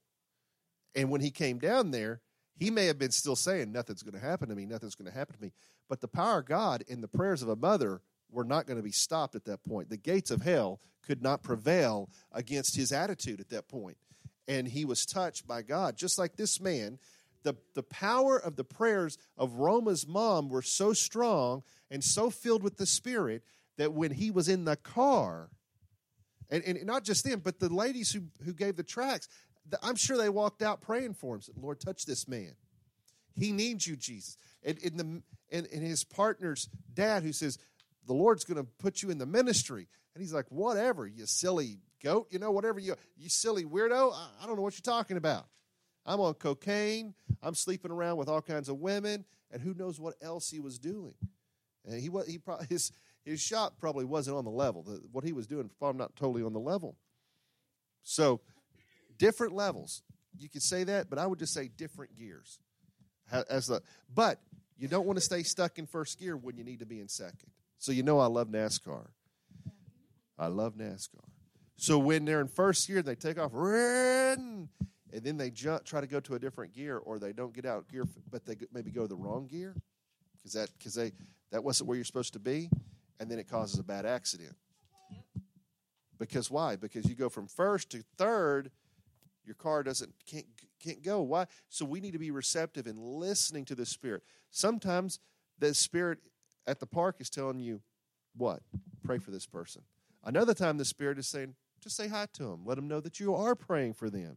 And when he came down there, he may have been still saying, Nothing's going to happen to me, nothing's going to happen to me. But the power of God and the prayers of a mother were not going to be stopped at that point. The gates of hell could not prevail against his attitude at that point. And he was touched by God, just like this man. The, the power of the prayers of Roma's mom were so strong and so filled with the Spirit that when he was in the car, and, and not just them, but the ladies who, who gave the tracts, I'm sure they walked out praying for him. Said, Lord, touch this man. He needs you, Jesus. And, and, the, and, and his partner's dad who says, the Lord's going to put you in the ministry. And he's like, whatever, you silly goat, you know, whatever you, you silly weirdo. I, I don't know what you're talking about. I'm on cocaine. I'm sleeping around with all kinds of women, and who knows what else he was doing. And he, he probably, his, his shop probably wasn't on the level. The, what he was doing probably not totally on the level. So, different levels. You could say that, but I would just say different gears. As the, but you don't want to stay stuck in first gear when you need to be in second. So you know I love NASCAR. I love NASCAR. So when they're in first gear, they take off, and then they jump, try to go to a different gear, or they don't get out gear, but they maybe go to the wrong gear because that because they that wasn't where you're supposed to be, and then it causes a bad accident. Because why? Because you go from first to third, your car doesn't can't can't go. Why? So we need to be receptive and listening to the Spirit. Sometimes the Spirit at the park is telling you what? Pray for this person. Another time the Spirit is saying, just say hi to them. Let them know that you are praying for them.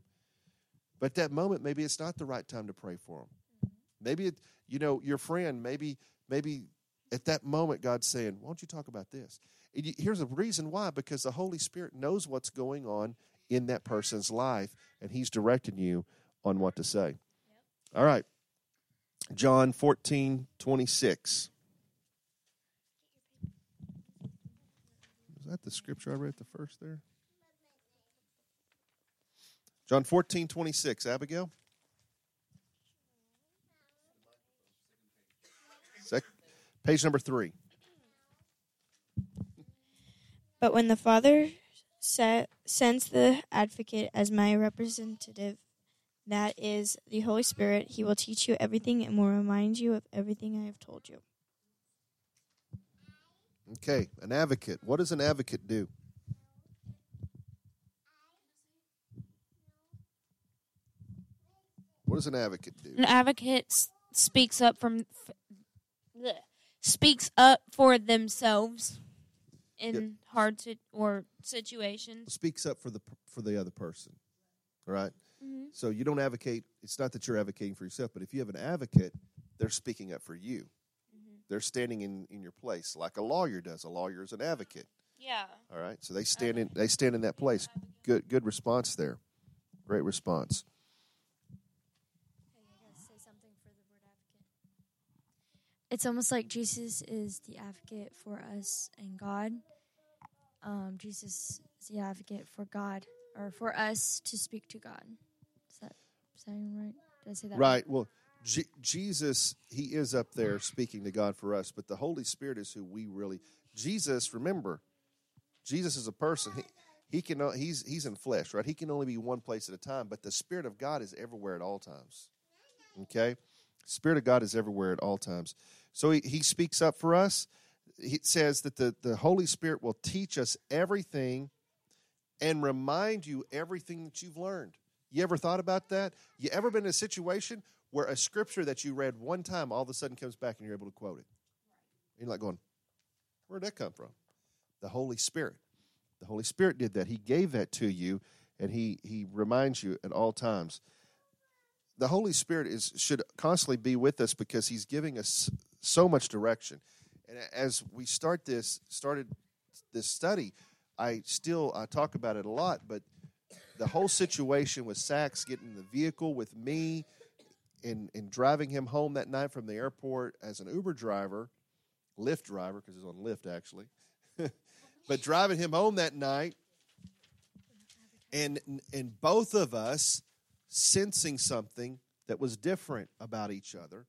But that moment, maybe it's not the right time to pray for them. Mm-hmm. Maybe it, you know, your friend, maybe, maybe at that moment, God's saying, Why don't you talk about this? And here's a reason why because the Holy Spirit knows what's going on in that person's life, and He's directing you on what to say. Yep. All right. John 14, 26. Is that the scripture I read the first there? John 14, 26. Abigail? Sec- page number three. But when the Father set, sends the advocate as my representative, that is the Holy Spirit, he will teach you everything and will remind you of everything I have told you. Okay, an advocate. What does an advocate do? What does an advocate do? An advocate speaks up from f- speaks up for themselves in yep. hard to, or situations. Speaks up for the for the other person, right? Mm-hmm. So you don't advocate. It's not that you're advocating for yourself, but if you have an advocate, they're speaking up for you. Mm-hmm. They're standing in, in your place, like a lawyer does. A lawyer is an advocate. Yeah. All right. So they stand in they stand in that place. Good good response there. Great response. Okay, I guess say something for the word advocate. It's almost like Jesus is the advocate for us and God. Um, Jesus is the advocate for God or for us to speak to God. Is that sound right? Did I say that right? right? Well, G- Jesus, he is up there speaking to God for us, but the Holy Spirit is who we really. Jesus, remember, Jesus is a person. He, he can he's he's in flesh, right? He can only be one place at a time, but the Spirit of God is everywhere at all times. Okay, Spirit of God is everywhere at all times. So he, he speaks up for us. He says that the, the Holy Spirit will teach us everything and remind you everything that you've learned. You ever thought about that? You ever been in a situation where a scripture that you read one time all of a sudden comes back and you're able to quote it? And you're like going, where'd that come from? The Holy Spirit. The Holy Spirit did that. He gave that to you, and He He reminds you at all times. The Holy Spirit is should constantly be with us because He's giving us so much direction. And as we start this started this study, I still I talk about it a lot, but the whole situation with Sax getting in the vehicle with me and, and driving him home that night from the airport as an Uber driver, Lyft driver, because he's on Lyft actually, but driving him home that night and and both of us sensing something that was different about each other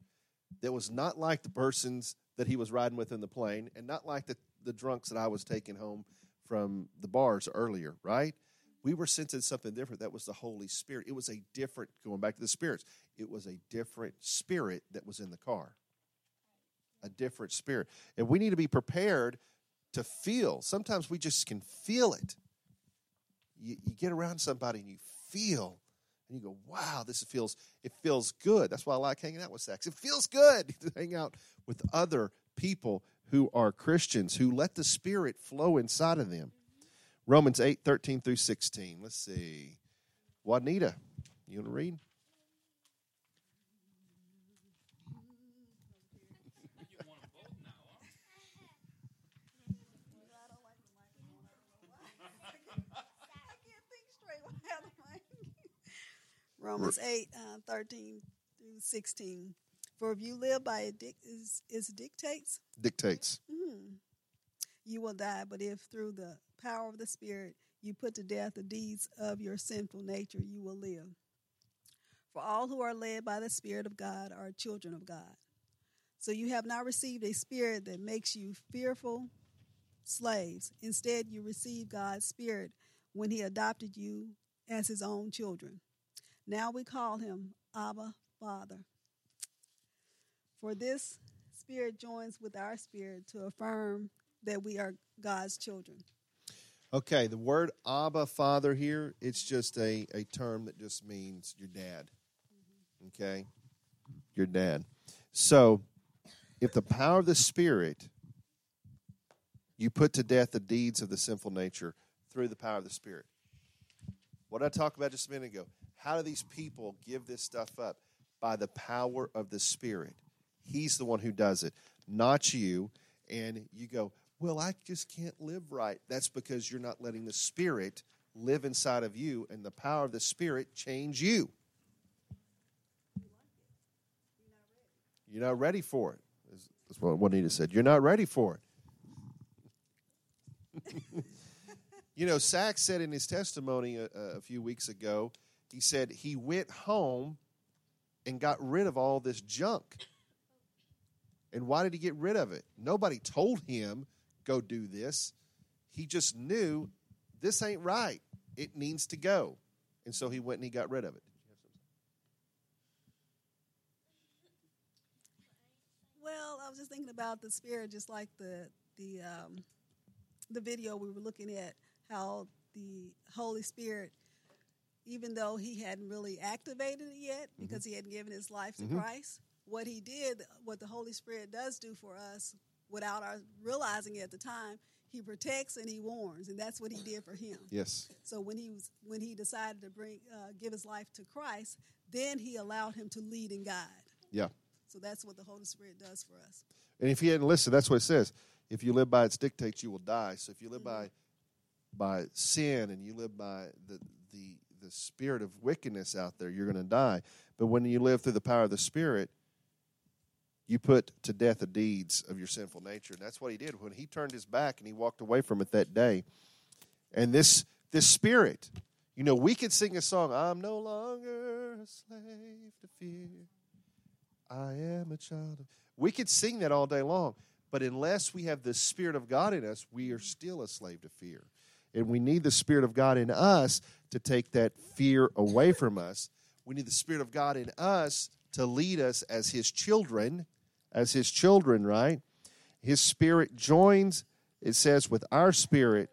that was not like the persons that he was riding with in the plane and not like the, the drunks that I was taking home from the bars earlier, right? We were sensing something different. That was the Holy Spirit. It was a different, going back to the spirits, it was a different spirit that was in the car. A different spirit. And we need to be prepared to feel. Sometimes we just can feel it. You, you get around somebody and you feel and you go, wow, this feels it feels good. That's why I like hanging out with Sax. It feels good to hang out with other people who are Christians who let the Spirit flow inside of them. Romans 8, 13 through 16. Let's see. Juanita, you want to read? Romans 8, uh, 13 through 16. For if you live by it is, is dictates, Dictates. mm, you will die. But if through the power of the Spirit you put to death the deeds of your sinful nature, you will live. For all who are led by the Spirit of God are children of God. So you have not received a spirit that makes you fearful slaves. Instead, you received God's Spirit when He adopted you as His own children. Now we call Him Abba, Father. For this Spirit joins with our spirit to affirm that we are God's children. Okay, the word Abba, Father here, it's just a, a term that just means your dad. Mm-hmm. Okay? Your dad. So, if the power of the Spirit, you put to death the deeds of the sinful nature through the power of the Spirit. What did I talked about just a minute ago? How do these people give this stuff up? By the power of the Spirit. He's the one who does it, not you. And you go, well, I just can't live right. That's because you're not letting the Spirit live inside of you and the power of the Spirit change you. You're not ready for it. That's what Juanita said. You're not ready for it. you know, Sachs said in his testimony a, a few weeks ago, he said he went home and got rid of all this junk. And why did he get rid of it? Nobody told him, go do this. He just knew this ain't right. It needs to go. And so he went and he got rid of it. Well, I was just thinking about the spirit, just like the the um, the video we were looking at, how the Holy Spirit, even though he hadn't really activated it yet because he hadn't given his life to Mhm. Christ, what he did, what the Holy Spirit does do for us, without our realizing it at the time, he protects and he warns, and that's what he did for him. Yes. So when he was when he decided to bring uh, give his life to Christ, then he allowed him to lead and guide. Yeah. So that's what the Holy Spirit does for us. And if he hadn't listened, that's what it says. If you live by its dictates, you will die. So if you live by by sin and you live by the the the spirit of wickedness out there, you're going to die. But when you live through the power of the Spirit, you put to death the deeds of your sinful nature. And that's what he did when he turned his back and he walked away from it that day. And this this spirit, you know, we could sing a song, I'm no longer a slave to fear. I am a child of. We could sing that all day long, but unless we have the Spirit of God in us, we are still a slave to fear. And we need the Spirit of God in us to take that fear away from us. We need the Spirit of God in us to lead us as His children, as His children, right? His Spirit joins, it says, with our spirit,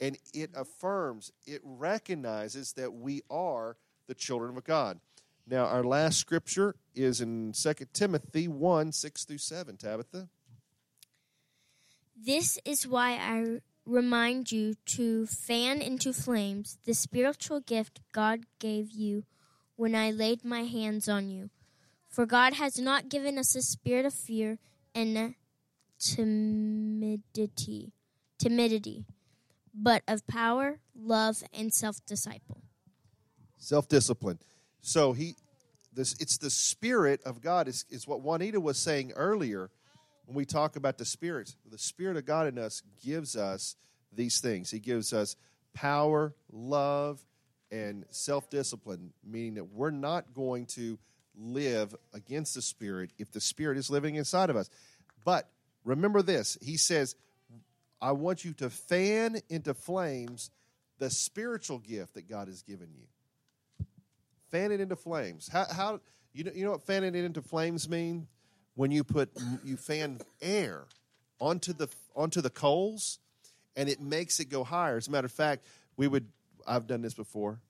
and it affirms, it recognizes that we are the children of God. Now, our last scripture is in 2 Timothy 1 6 through 7. Tabitha? This is why I remind you to fan into flames the spiritual gift God gave you when I laid my hands on you. For God has not given us a spirit of fear and timidity, timidity, but of power, love, and self-disciple. Self discipline. So he this it's the spirit of God is, is what Juanita was saying earlier when we talk about the spirits. The spirit of God in us gives us these things. He gives us power, love, and self discipline, meaning that we're not going to live against the spirit if the spirit is living inside of us. But remember this He says, I want you to fan into flames the spiritual gift that God has given you. Fan it into flames. How, how you know you know what fanning it into flames mean? When you put you fan air onto the onto the coals, and it makes it go higher. As a matter of fact, we would I've done this before.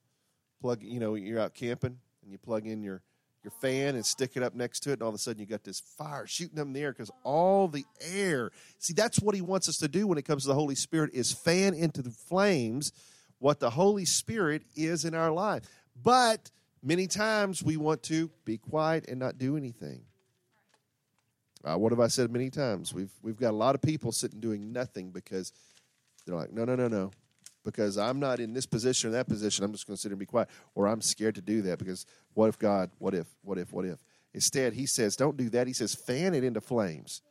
Plug you know you're out camping and you plug in your your fan and stick it up next to it, and all of a sudden you got this fire shooting up in the air because all the air. See, that's what he wants us to do when it comes to the Holy Spirit is fan into the flames what the Holy Spirit is in our life. But many times we want to be quiet and not do anything. Uh, what have I said many times? We've we've got a lot of people sitting doing nothing because they're like, no, no, no, no because I'm not in this position or that position. I'm just going to sit and be quiet, or I'm scared to do that because what if God? What if? What if? What if? Instead, he says, don't do that. He says, fan it into flames.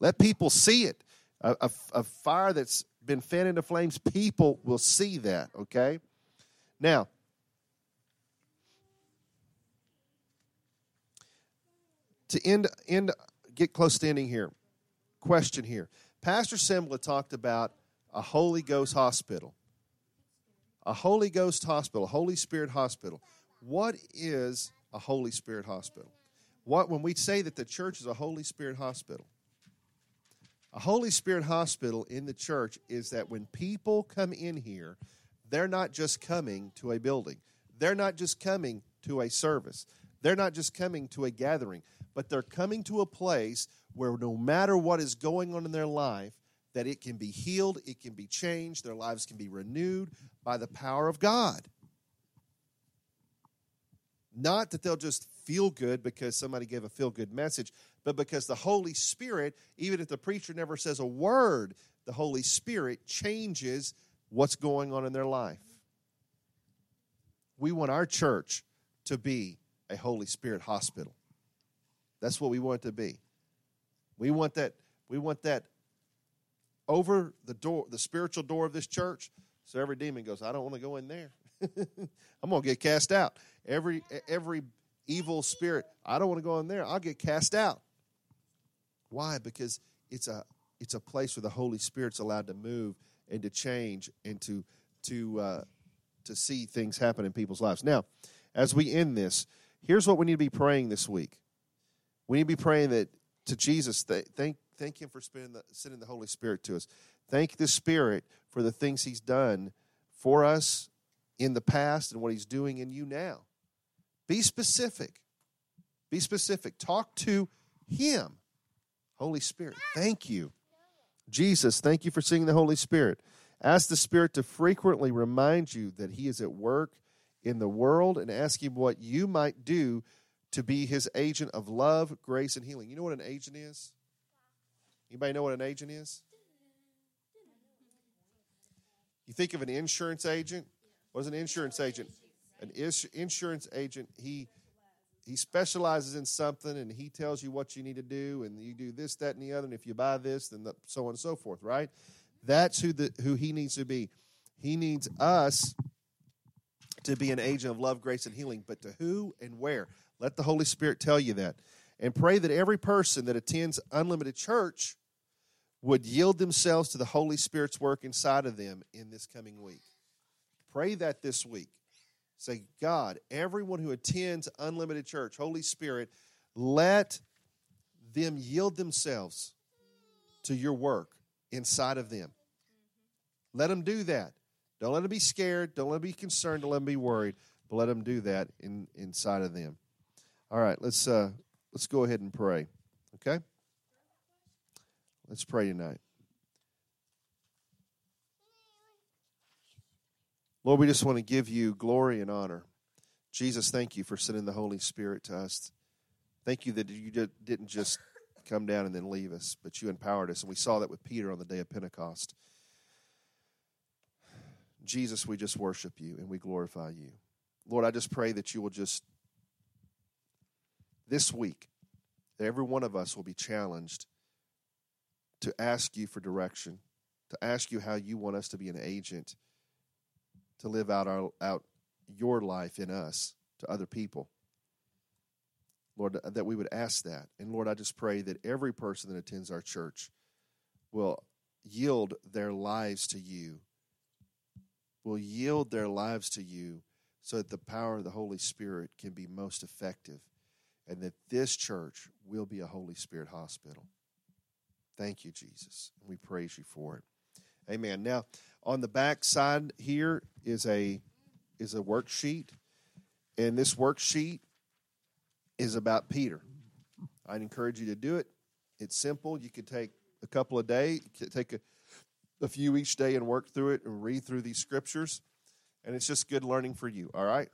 Let people see it. A, a, a fire that's been fanned into flames, people will see that, okay? Now, to end, end get close to ending here, question here. Pastor Cymbala talked about a Holy Ghost hospital. A Holy Ghost hospital, a Holy Spirit hospital. What is a Holy Spirit hospital? What when we say that the church is a Holy Spirit hospital? A Holy Spirit hospital in the church is that when people come in here, they're not just coming to a building. They're not just coming to a service. They're not just coming to a gathering, but they're coming to a place where no matter what is going on in their life, that it can be healed, it can be changed, their lives can be renewed by the power of God. Not that they'll just feel good because somebody gave a feel good message, but because the Holy Spirit, even if the preacher never says a word, the Holy Spirit changes what's going on in their life. We want our church to be a Holy Spirit hospital. That's what we want to be. We want that we want that over the door, the spiritual door of this church. So every demon goes, I don't want to go in there. I'm to get cast out. Every every evil spirit, I don't want to go in there. I'll get cast out. Why? Because it's a it's a place where the Holy Spirit's allowed to move and to change and to to uh, to see things happen in people's lives. Now, as we end this, here's what we need to be praying this week. We need to be praying that to Jesus. Th- thank Thank Him for the, sending the Holy Spirit to us. Thank the Spirit for the things He's done for us in the past and what He's doing in you now. Be specific. Be specific. Talk to Him. Holy Spirit, thank you. Jesus, thank you for sending the Holy Spirit. Ask the Spirit to frequently remind you that He is at work in the world and ask Him what you might do to be His agent of love, grace, and healing. You know what an agent is? Anybody know what an agent is? You think of an insurance agent. What is an insurance agent? An insurance agent, he he specializes in something and he tells you what you need to do and you do this, that, and the other. And if you buy this, then the, so on and so forth, right? That's who the who he needs to be. He needs us to be an agent of love, grace, and healing. But to who and where? Let the Holy Spirit tell you that. And pray that every person that attends Unlimited Church would yield themselves to the Holy Spirit's work inside of them in this coming week. Pray that this week. Say, God, everyone who attends Unlimited Church, Holy Spirit, let them yield themselves to your work inside of them. Let them do that. Don't let them be scared. Don't let them be concerned. Don't let them be worried. But let them do that in, inside of them. All right, let's uh, let's go ahead and pray. Okay. Let's pray tonight. Lord, we just want to give you glory and honor. Jesus, thank you for sending the Holy Spirit to us. Thank you that you didn't just come down and then leave us, but you empowered us. And we saw that with Peter on the day of Pentecost. Jesus, we just worship you and we glorify you. Lord, I just pray that you will just, this week, that every one of us will be challenged to ask you for direction, to ask you how you want us to be an agent to live out our out your life in us to other people. Lord, that we would ask that. And Lord, I just pray that every person that attends our church will yield their lives to you will yield their lives to you so that the power of the Holy Spirit can be most effective and that this church will be a Holy Spirit hospital. Thank you, Jesus. We praise you for it. Amen. Now, on the back side here is a is a worksheet, and this worksheet is about Peter. I'd encourage you to do it. It's simple. You could take a couple of days, take a, a few each day and work through it and read through these scriptures. And it's just good learning for you. All right?